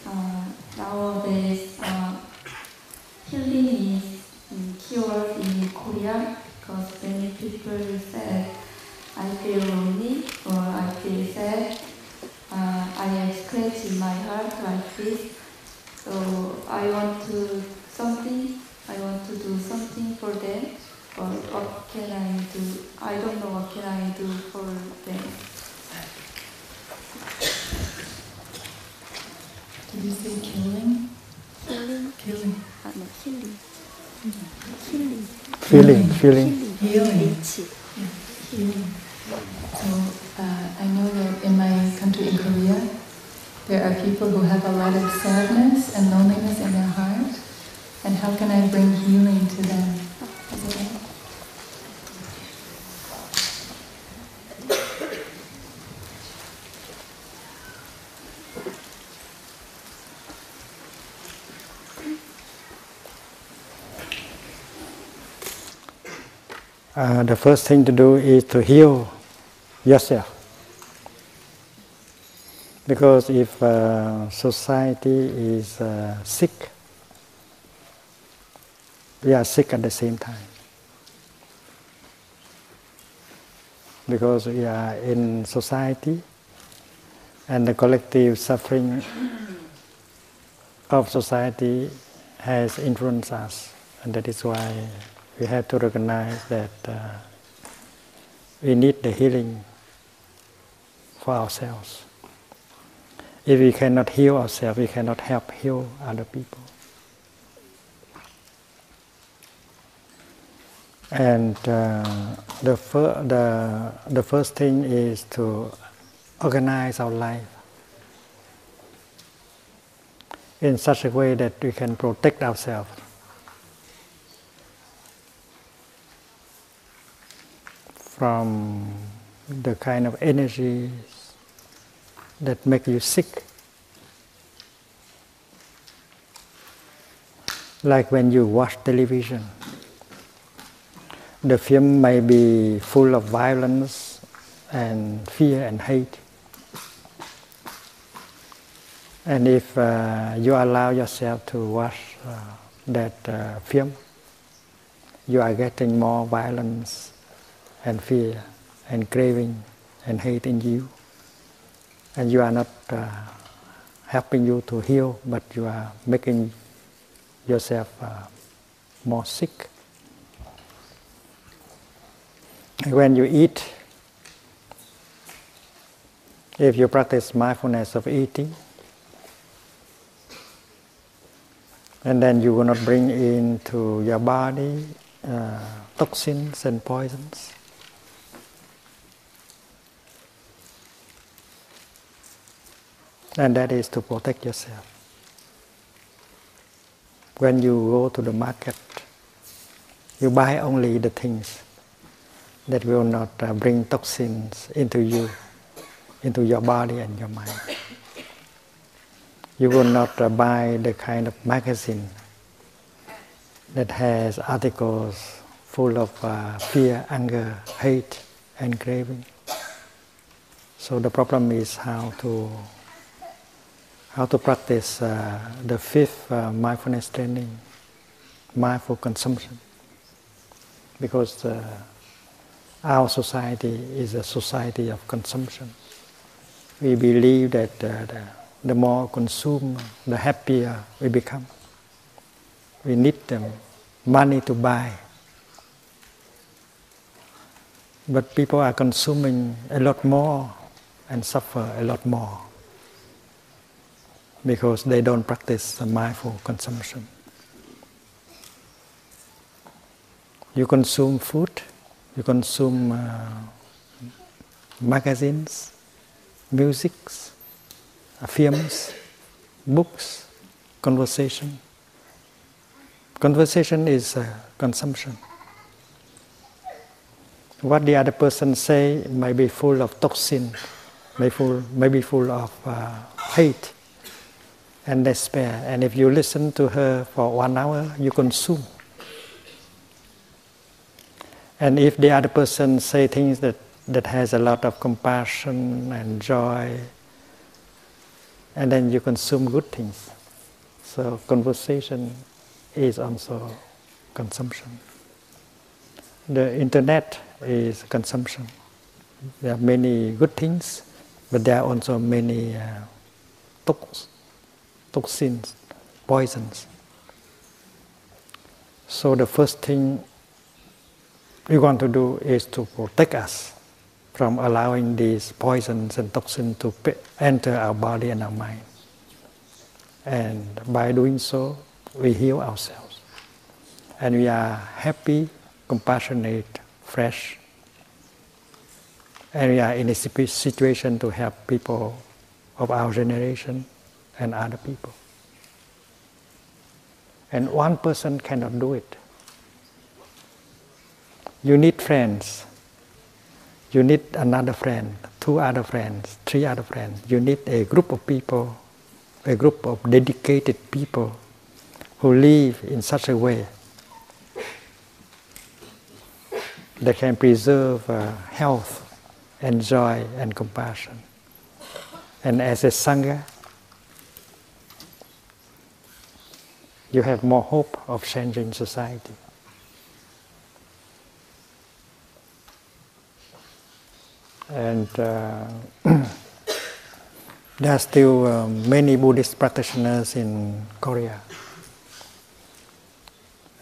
uh, nowadays, uh, healing is um, cured in Korea because many people say, I feel lonely or I feel sad. Uh, I have scratch in my heart like this. So I want to something, I want to do something for them. Or what can I do? I don't know what can I do for them. Did you say killing? Healing. Killing. Uh, no, healing. Healing. Feeling, feeling. Healing. 灵气。Healing. So uh, I know that in my country, in Korea, there are people who have a lot of sadness and loneliness in their heart. And how can I bring healing to them? Is it right? Uh, the first thing to do is to heal yourself. Because if uh, society is uh, sick, we are sick at the same time. Because we are in society and the collective suffering of society has influenced us, and that is why we have to recognize that uh, we need the healing for ourselves. If we cannot heal ourselves, we cannot help heal other people. And uh, the, fir- the, the first thing is to organize our life in such a way that we can protect ourselves from the kind of energies that make you sick. Like when you watch television, the film may be full of violence and fear and hate. And if uh, you allow yourself to watch uh, that uh, film, you are getting more violence and fear and craving and hate in you. And you are not uh, helping you to heal, but you are making yourself uh, more sick. And when you eat, if you practice mindfulness of eating, and then you will not bring into your body uh, toxins and poisons. And that is to protect yourself. When you go to the market, you buy only the things that will not uh, bring toxins into you, into your body and your mind. You will not uh, buy the kind of magazine that has articles full of uh, fear, anger, hate, and craving. So the problem is how to how to practice uh, the fifth uh, mindfulness training, mindful consumption, because uh, our society is a society of consumption. We believe that uh, the, the more consume, the happier we become. We need them money to buy. But people are consuming a lot more and suffer a lot more because they don't practice mindful consumption. You consume food, you consume uh, magazines, musics, uh, films, books, conversation. Conversation is uh, consumption. What the other person say may be full of toxin, may, full, may be full of uh, hate and despair. And if you listen to her for one hour, you consume. And if the other person say things that, that has a lot of compassion and joy, and then you consume good things. So conversation is also consumption. The internet is consumption. There are many good things, but there are also many uh, toxins, poisons. So the first thing we want to do is to protect us from allowing these poisons and toxins to enter our body and our mind. And by doing so, we heal ourselves. And we are happy, compassionate, fresh. And we are in a situation to help people of our generation and other people. And one person cannot do it. You need friends. You need another friend, two other friends, three other friends. You need a group of people, a group of dedicated people who live in such a way that can preserve uh, health and joy and compassion. And as a Sangha, you have more hope of changing society. And uh, <clears throat> there are still uh, many Buddhist practitioners in Korea.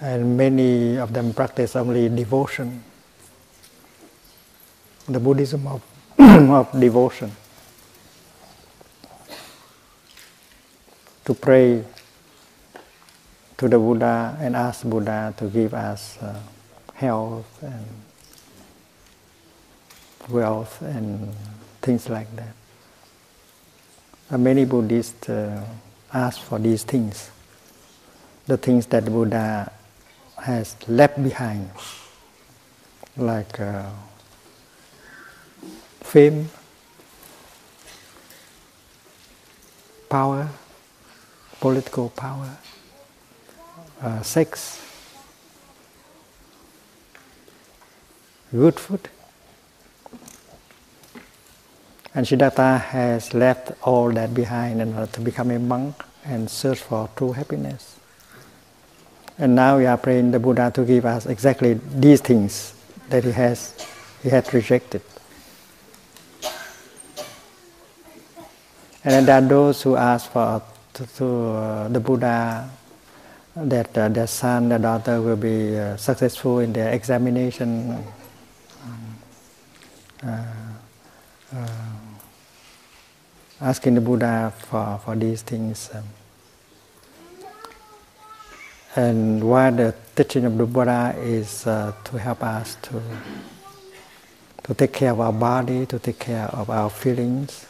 And many of them practice only devotion, the Buddhism of, <clears throat> of devotion. To pray to the Buddha and ask Buddha to give us uh, health and wealth and things like that. Uh, many Buddhists uh, ask for these things, the things that Buddha has left behind, like uh, fame, power, political power, uh, sex, good food. And Siddhartha has left all that behind in order to become a monk and search for true happiness. And now we are praying the Buddha to give us exactly these things that he has he had rejected. And there are those who ask for to, to uh, the Buddha that uh, their son, their daughter will be uh, successful in their examination. Um, uh, uh, asking the Buddha for, for these things. Um, and why the teaching of the Buddha is uh, to help us to, to take care of our body, to take care of our feelings,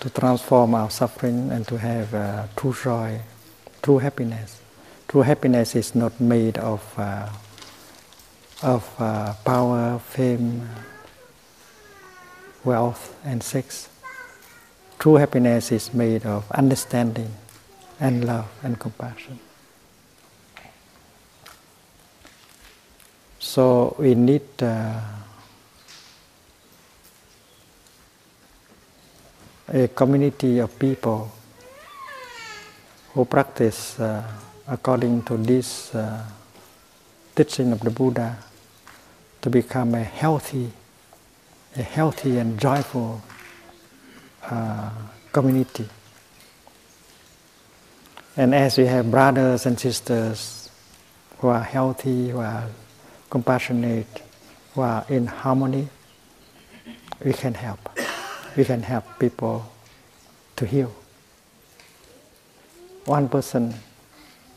to transform our suffering, and to have uh, true joy, true happiness. True happiness is not made of, uh, of uh, power, fame, wealth, and sex. True happiness is made of understanding and love and compassion. So we need uh, a community of people who practice uh, according to this uh, teaching of the Buddha to become a healthy, a healthy and joyful uh, community. And as we have brothers and sisters who are healthy, who are compassionate, who are in harmony, we can help. We can help people to heal. One person,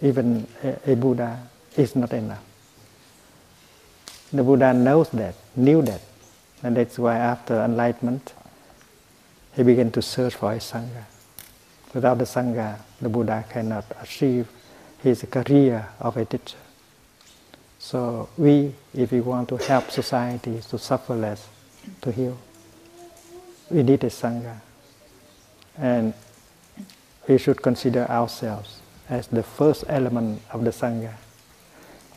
even a, a Buddha, is not enough. The Buddha knows that, knew that, and that's why after enlightenment, he began to search for a Sangha. Without the Sangha, the Buddha cannot achieve his career of a teacher. So we, if we want to help society to suffer less, to heal, we need a Sangha. And we should consider ourselves as the first element of the Sangha.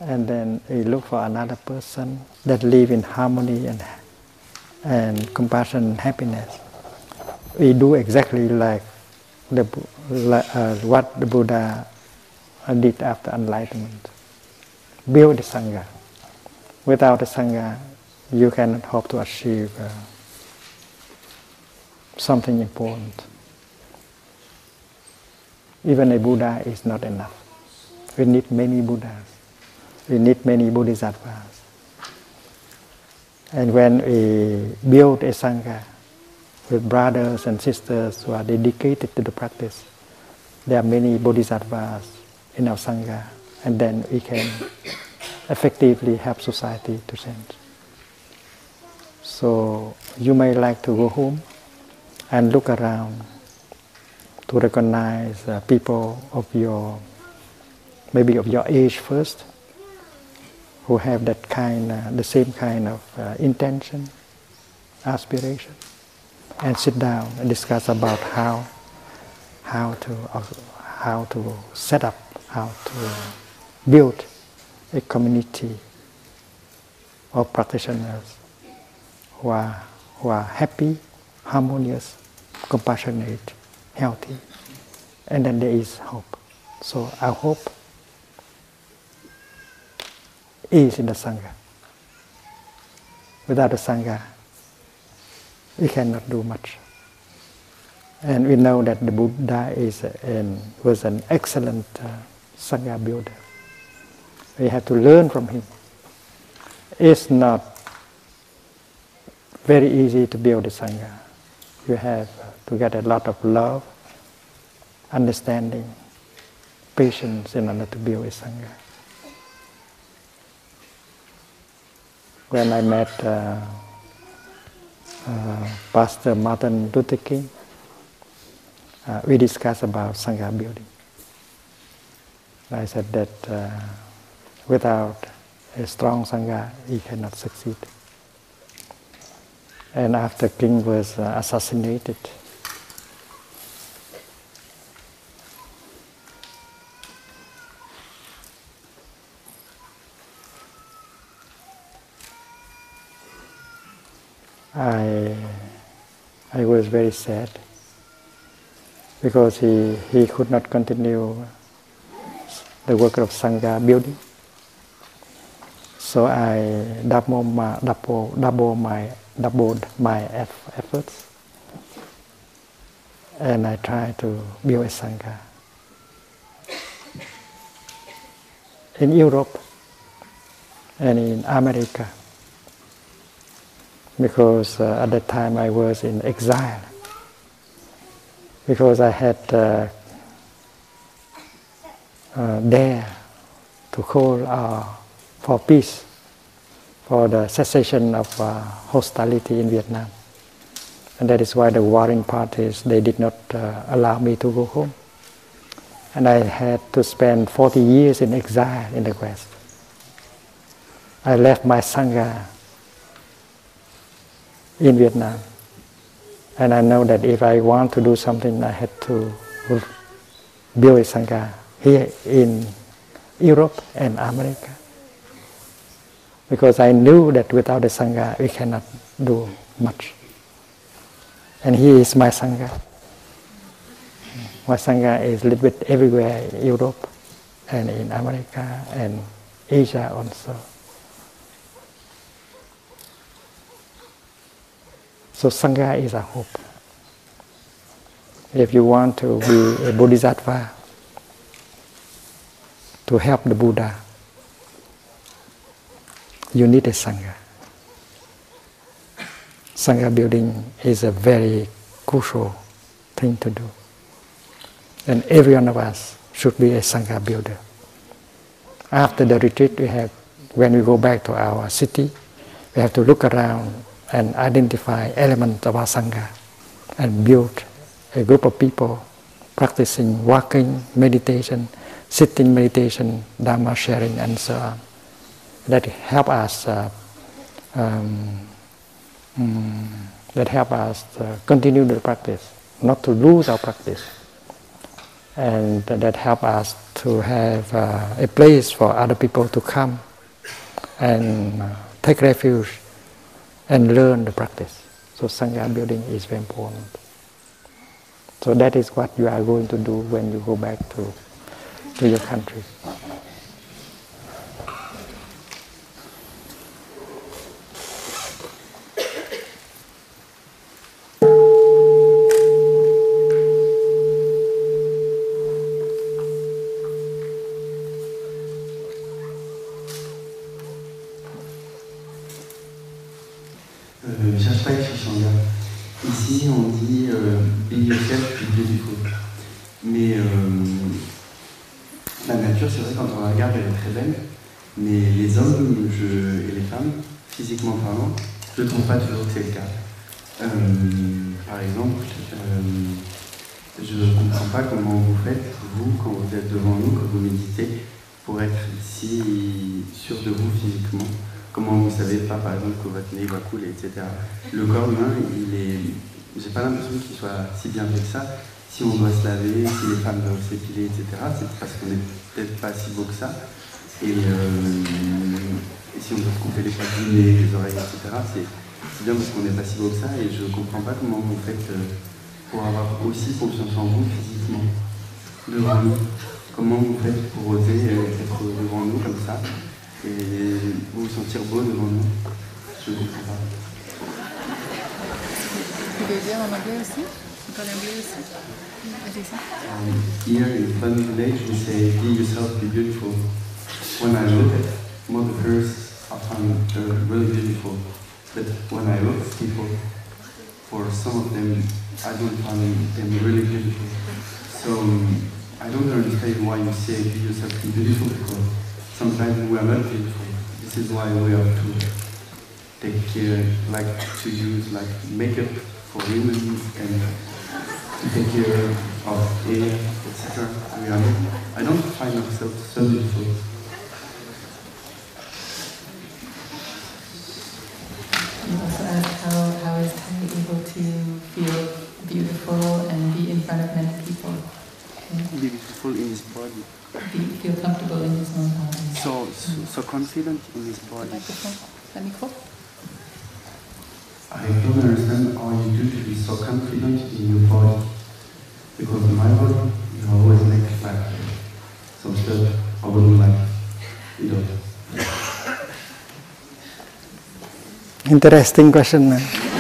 And then we look for another person that live in harmony and, and compassion and happiness we do exactly like the, uh, what the Buddha did after enlightenment. Build the Sangha. Without the Sangha, you cannot hope to achieve uh, something important. Even a Buddha is not enough. We need many Buddhas. We need many Bodhisattvas. And when we build a Sangha with brothers and sisters who are dedicated to the practice, there are many bodhisattvas in our Sangha, and then we can effectively help society to change. So you may like to go home and look around to recognize uh, people of your, maybe of your age first, who have that kind, uh, the same kind of uh, intention, aspiration, and sit down and discuss about how, how to, how to set up, how to build a community of practitioners who are, who are happy, harmonious, compassionate, healthy, and then there is hope. So our hope is in the Sangha. Without the Sangha, we cannot do much. And we know that the Buddha is an, was an excellent uh, Sangha builder. We have to learn from him. It's not very easy to build a Sangha. You have to get a lot of love, understanding, patience in order to build a Sangha. When I met uh, uh, Pastor Martin Luther King, uh, we discussed about Sangha building. I said that uh, without a strong Sangha, he cannot succeed. And after King was uh, assassinated, I, I was very sad because he, he could not continue the work of Sangha building. So I double my, double, double my doubled my efforts and I try to build a Sangha. In Europe and in America, because uh, at that time I was in exile, because I had uh, uh, there to call uh, for peace for the cessation of uh, hostility in Vietnam. And that is why the warring parties, they did not uh, allow me to go home. And I had to spend 40 years in exile in the West. I left my Sangha in Vietnam. And I know that if I want to do something, I had to build a Sangha here in Europe and America because I knew that without the Sangha we cannot do much. And he is my Sangha. My Sangha is a little bit everywhere in Europe and in America and Asia also. So Sangha is a hope. If you want to be a Bodhisattva, to help the Buddha, you need a Sangha. Sangha building is a very crucial thing to do. And every one of us should be a Sangha builder. After the retreat, we have, when we go back to our city, we have to look around and identify elements of our Sangha and build a group of people practicing walking, meditation, sitting meditation, Dharma sharing, and so on that help us uh, um, um, that help us continue the practice, not to lose our practice, and that help us to have uh, a place for other people to come and uh, take refuge and learn the practice. So sangha building is very important. So that is what you are going to do when you go back to to your country. Pas toujours c'est le cas. Euh, par exemple, euh, je ne comprends pas comment vous faites, vous, quand vous êtes devant nous, quand vous méditez, pour être si sûr de vous physiquement. Comment vous savez pas, par exemple, que votre nez va couler, etc. Le corps humain, il est. J'ai pas l'impression qu'il soit si bien fait que ça. Si on doit se laver, si les femmes doivent s'épiler, etc., c'est parce qu'on n'est peut-être pas si beau que ça. Et, euh, si on doit couper les poils les oreilles, etc., c'est c'est bien parce qu'on n'est pas si beau que ça et je ne comprends pas comment vous faites euh, pour avoir aussi confiance en vous physiquement devant nous. Comment vous faites pour oser euh, être devant nous comme ça et vous vous sentir beau devant nous? Je ne comprends pas. Tu veux dire en anglais aussi? Parles anglais aussi? Um, here in Fun Village we say be yourself, be beautiful. When I look at Mother Earth, I find her really beautiful. But when I look at people, for some of them, I don't find them really beautiful. So I don't understand why you say be yourself be beautiful because sometimes we are not beautiful. This is why we have to take care, like to use like makeup for women and to take care of hair, etc. We are not, I don't find myself so beautiful. You also asked how, how is Thay able to feel beautiful and be in front of many people? Be beautiful in his body. Feel comfortable in his own body. So, so, so confident in his body. Microphone. La micro I don't understand how you do to be so confident in your body. Because in my body, you always make like some stuff I wouldn't like, you know. Interesting question. man.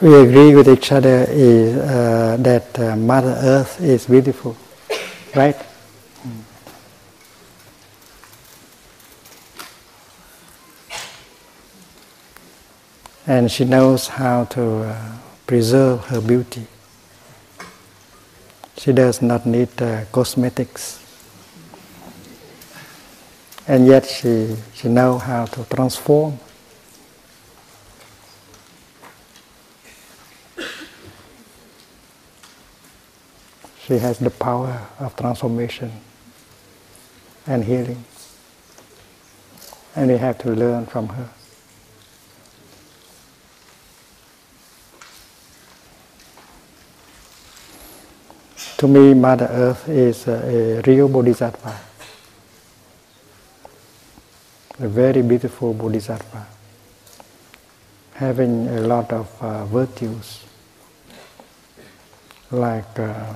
We agree with each other is, uh, that uh, Mother Earth is beautiful, right? And she knows how to uh, preserve her beauty. She does not need uh, cosmetics. And yet she, she knows how to transform. She has the power of transformation and healing. And we have to learn from her. To me, Mother Earth is a, a real bodhisattva, a very beautiful bodhisattva, having a lot of uh, virtues like uh,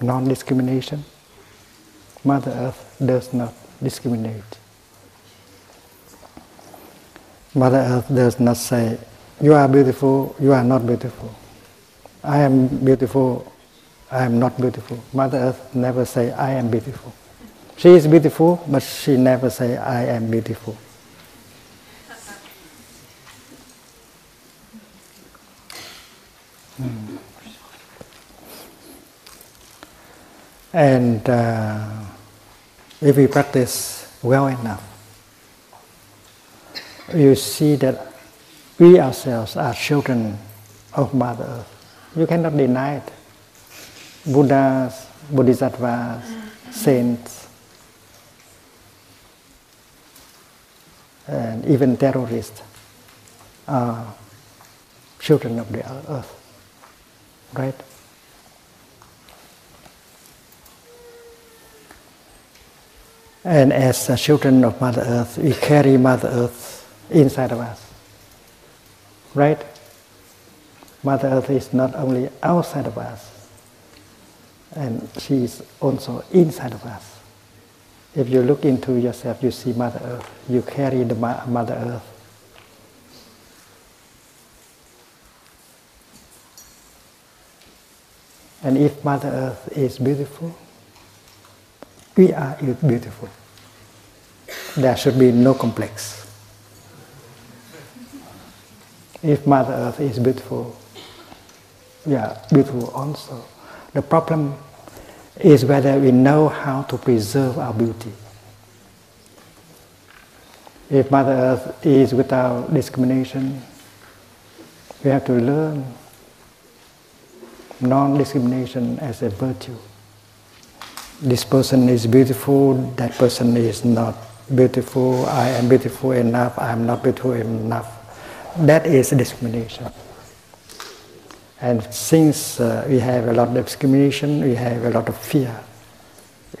non-discrimination. Mother Earth does not discriminate. Mother Earth does not say, you are beautiful, you are not beautiful. I am beautiful, I am not beautiful. Mother Earth never say, I am beautiful. She is beautiful, but she never say, I am beautiful. Hmm. And uh, if we practice well enough, you see that we ourselves are children of Mother Earth. You cannot deny it. Buddhas, Bodhisattvas, saints, and even terrorists are children of the earth. Right? And as uh, children of Mother Earth, we carry Mother Earth inside of us. Right? Mother Earth is not only outside of us, and she is also inside of us. If you look into yourself, you see Mother Earth. You carry the Mother Earth. And if Mother Earth is beautiful, we are beautiful. There should be no complex. If Mother Earth is beautiful, we are beautiful also. The problem is whether we know how to preserve our beauty. If Mother Earth is without discrimination, we have to learn non-discrimination as a virtue. This person is beautiful, that person is not beautiful, I am beautiful enough, I am not beautiful enough. That is discrimination. And since uh, we have a lot of discrimination, we have a lot of fear.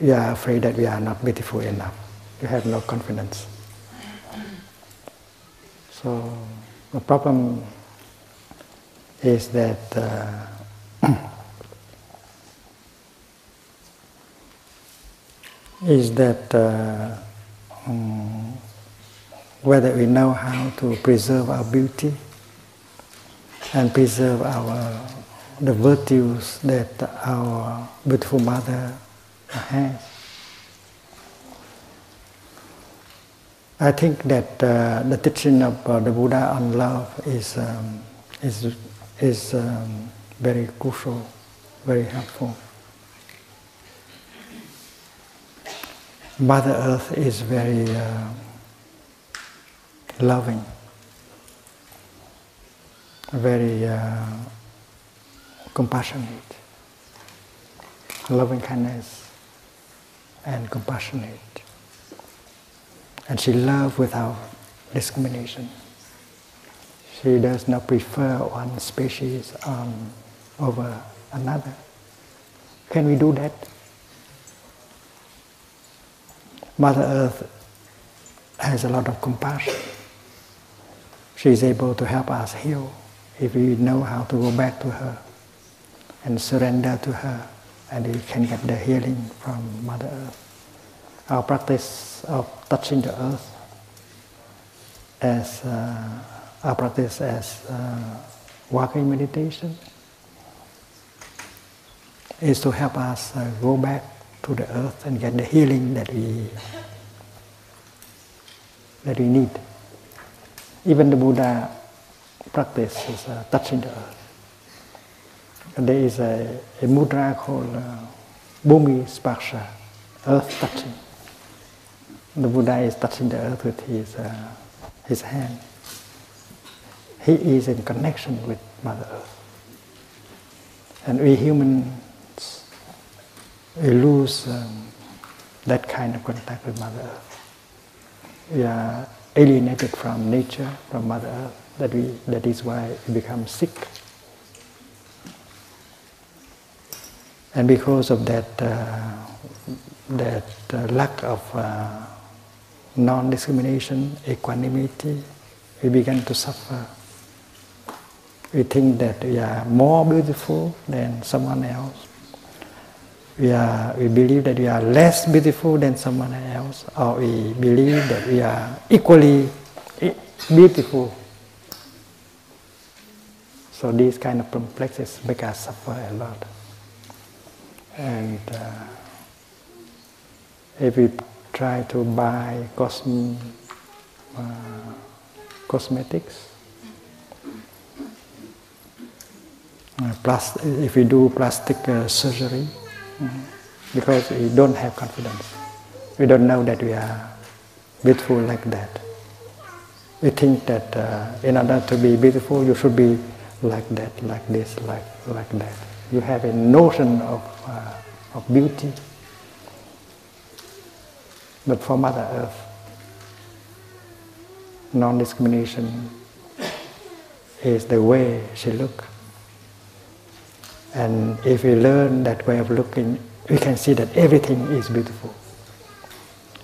We are afraid that we are not beautiful enough. We have no confidence. So the problem is that uh, <clears throat> is that uh, um, whether we know how to preserve our beauty and preserve our the virtues that our beautiful mother has. I think that uh, the teaching of uh, the Buddha on love is um, is is um, very crucial, very helpful. Mother Earth is very uh, loving, very uh, compassionate, loving kindness and compassionate. And she loves without discrimination. She does not prefer one species on over another. Can we do that? Mother Earth has a lot of compassion. She is able to help us heal if we know how to go back to her and surrender to her, and we can get the healing from Mother Earth. Our practice of touching the earth as uh, our practice as uh, walking meditation is to help us uh, go back to the earth and get the healing that we that we need. Even the Buddha practices uh, touching the earth. And there is a, a mudra called uh, Bhumi Sparsha, earth touching. The Buddha is touching the earth with his, uh, his hand. He is in connection with Mother Earth. And we humans we lose um, that kind of contact with Mother Earth. We are alienated from nature, from Mother Earth. That we that is why we become sick. And because of that uh, that uh, lack of uh, non-discrimination, equanimity, we begin to suffer. We think that we are more beautiful than someone else we, are, we believe that we are less beautiful than someone else, or we believe that we are equally beautiful. So these kind of complexes make us suffer a lot. And uh, if we try to buy cosm, uh, cosmetics, uh, plus, if we do plastic uh, surgery. Because we don't have confidence. We don't know that we are beautiful like that. We think that uh, in order to be beautiful, you should be like that, like this, like, like that. You have a notion of, uh, of beauty. But for Mother Earth, non-discrimination is the way she looks. And if we learn that way of looking, we can see that everything is beautiful.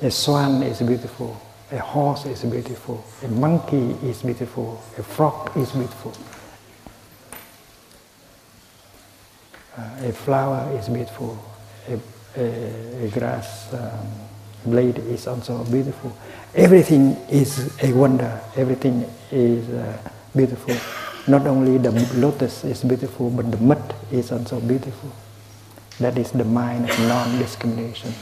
A swan is beautiful, a horse is beautiful, a monkey is beautiful, a frog is beautiful, uh, a flower is beautiful, a, a, a grass um, blade is also beautiful. Everything is a wonder, everything is uh, beautiful. Not only the lotus is beautiful, but the mud is also beautiful. That is the mind of non-discrimination.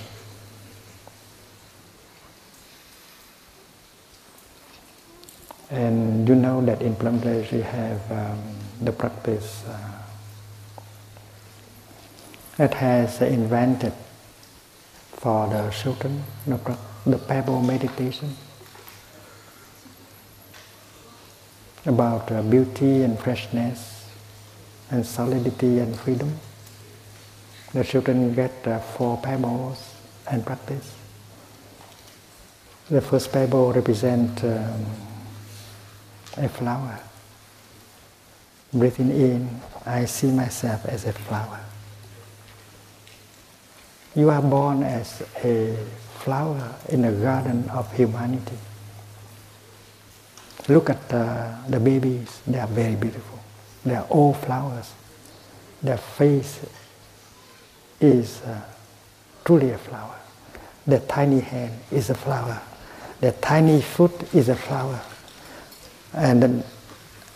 And you know that in Plum Village we have um, the practice uh, that has invented for the children the, the pebble meditation about uh, beauty and freshness and solidity and freedom. The children get uh, four pebbles and practice. The first pebble represents um, a flower. Breathing in, I see myself as a flower. You are born as a flower in the garden of humanity. Look at uh, the babies, they are very beautiful. They are all flowers. Their face is uh, truly a flower. Their tiny hand is a flower. Their tiny foot is a flower and the,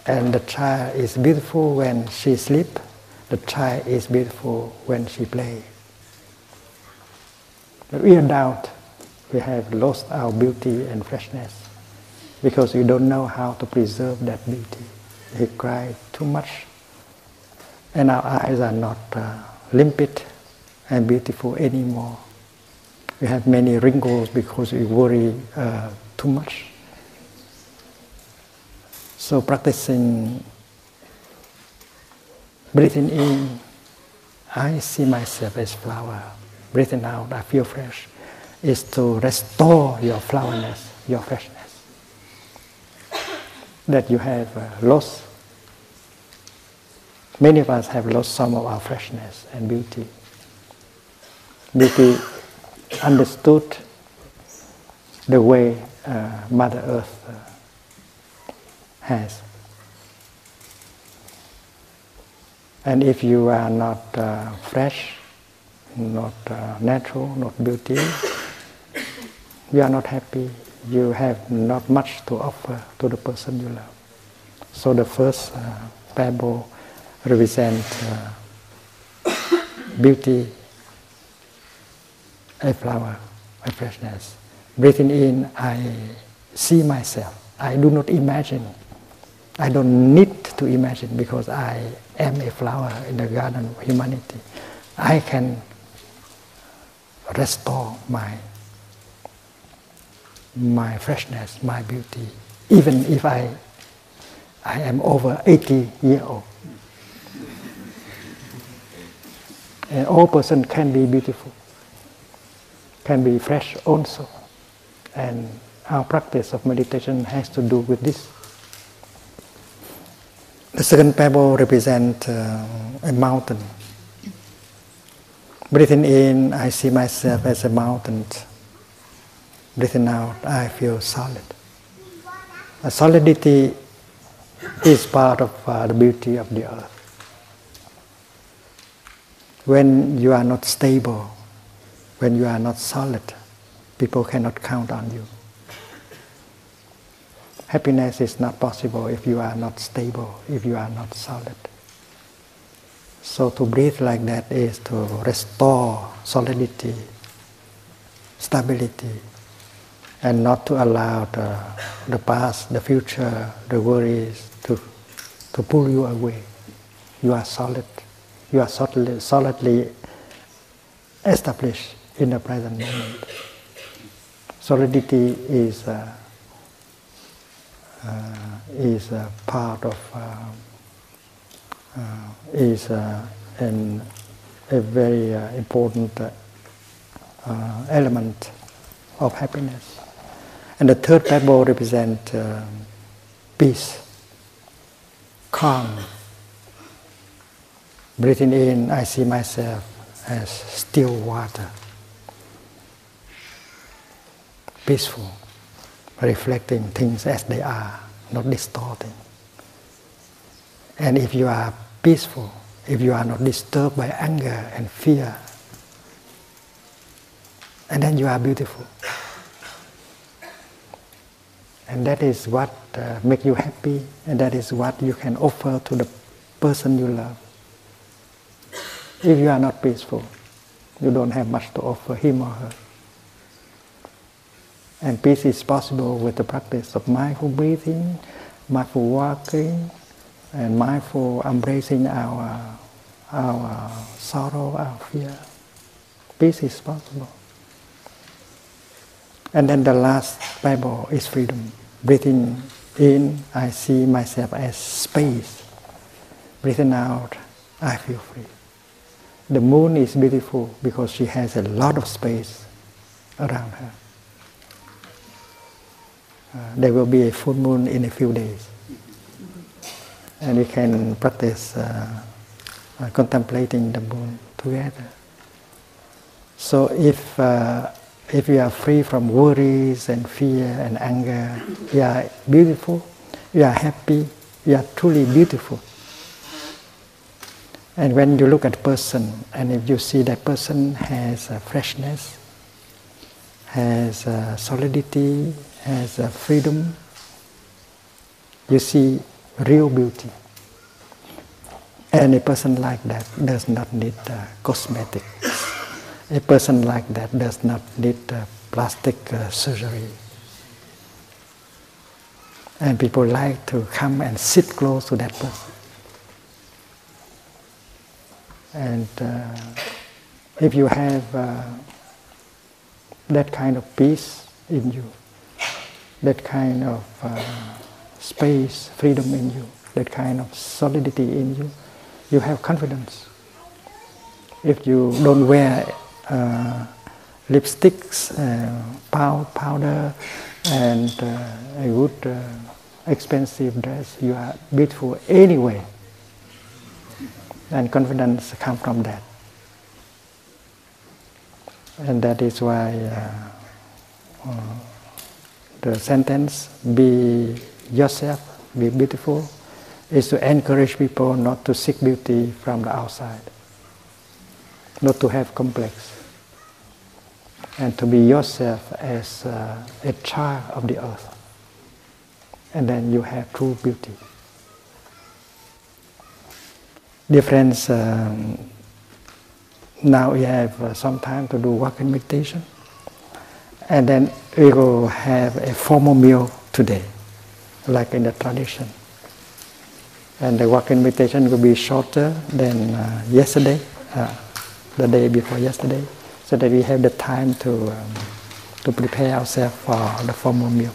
and the child is beautiful when she sleep. The child is beautiful when she plays. But are doubt, we have lost our beauty and freshness because we don't know how to preserve that beauty. We cry too much, and our eyes are not uh, limpid and beautiful anymore. We have many wrinkles because we worry uh, too much. So practicing breathing in, I see myself as flower. Breathing out, I feel fresh. Is to restore your flowerness, your freshness that you have uh, lost. Many of us have lost some of our freshness and beauty. Beauty understood the way uh, Mother Earth uh, has. And if you are not uh, fresh, not uh, natural, not beauty, you are not happy. You have not much to offer to the person you love. So the first uh, pebble represents uh, beauty, a flower, a freshness. Breathing in, I see myself. I do not imagine I don't need to imagine because I am a flower in the garden of humanity. I can restore my my freshness, my beauty, even if I I am over 80 years old. And all person can be beautiful, can be fresh also. And our practice of meditation has to do with this. The second pebble represents uh, a mountain. Breathing in, I see myself as a mountain. Breathing out, I feel solid. Solidity is part of uh, the beauty of the earth. When you are not stable, when you are not solid, people cannot count on you. Happiness is not possible if you are not stable, if you are not solid. So to breathe like that is to restore solidity, stability, and not to allow the, the past, the future, the worries to, to pull you away. You are solid. You are solidly, solidly established in the present moment. Solidity is uh, uh, is a part of uh, uh, is an, a very important element of happiness. And the third pebble represents uh, peace, calm. Breathing in, I see myself as still water, peaceful reflecting things as they are, not distorting. And if you are peaceful, if you are not disturbed by anger and fear, and then you are beautiful. And that is what uh, makes you happy, and that is what you can offer to the person you love. If you are not peaceful, you don't have much to offer him or her. And peace is possible with the practice of mindful breathing, mindful walking, and mindful embracing our, our sorrow, our fear. Peace is possible. And then the last pebble is freedom. Breathing in, I see myself as space. Breathing out, I feel free. The moon is beautiful because she has a lot of space around her. Uh, there will be a full moon in a few days. And we can practice uh, uh, contemplating the moon together. So if uh, if you are free from worries and fear and anger, you are beautiful, you are happy, you are truly beautiful. And when you look at person, and if you see that person has a freshness, has a solidity, has a freedom, you see real beauty. And a person like that does not need uh, cosmetics. A person like that does not need uh, plastic uh, surgery. And people like to come and sit close to that person. And uh, if you have uh, that kind of peace in you, that kind of uh, space, freedom in you, that kind of solidity in you, you have confidence. If you don't wear lipsticks, uh, powder, and uh, a good uh, expensive dress, you are beautiful anyway. And confidence comes from that. And that is why uh, uh, the sentence, be yourself, be beautiful, is to encourage people not to seek beauty from the outside, not to have complex, and to be yourself as uh, a child of the earth. And then you have true beauty. Dear friends, um, now we have uh, some time to do walking meditation. And then we will have a formal meal today, like in the tradition. And the walking meditation will be shorter than uh, yesterday, uh, the day before yesterday, so that we have the time to, um, to prepare ourselves for the formal meal.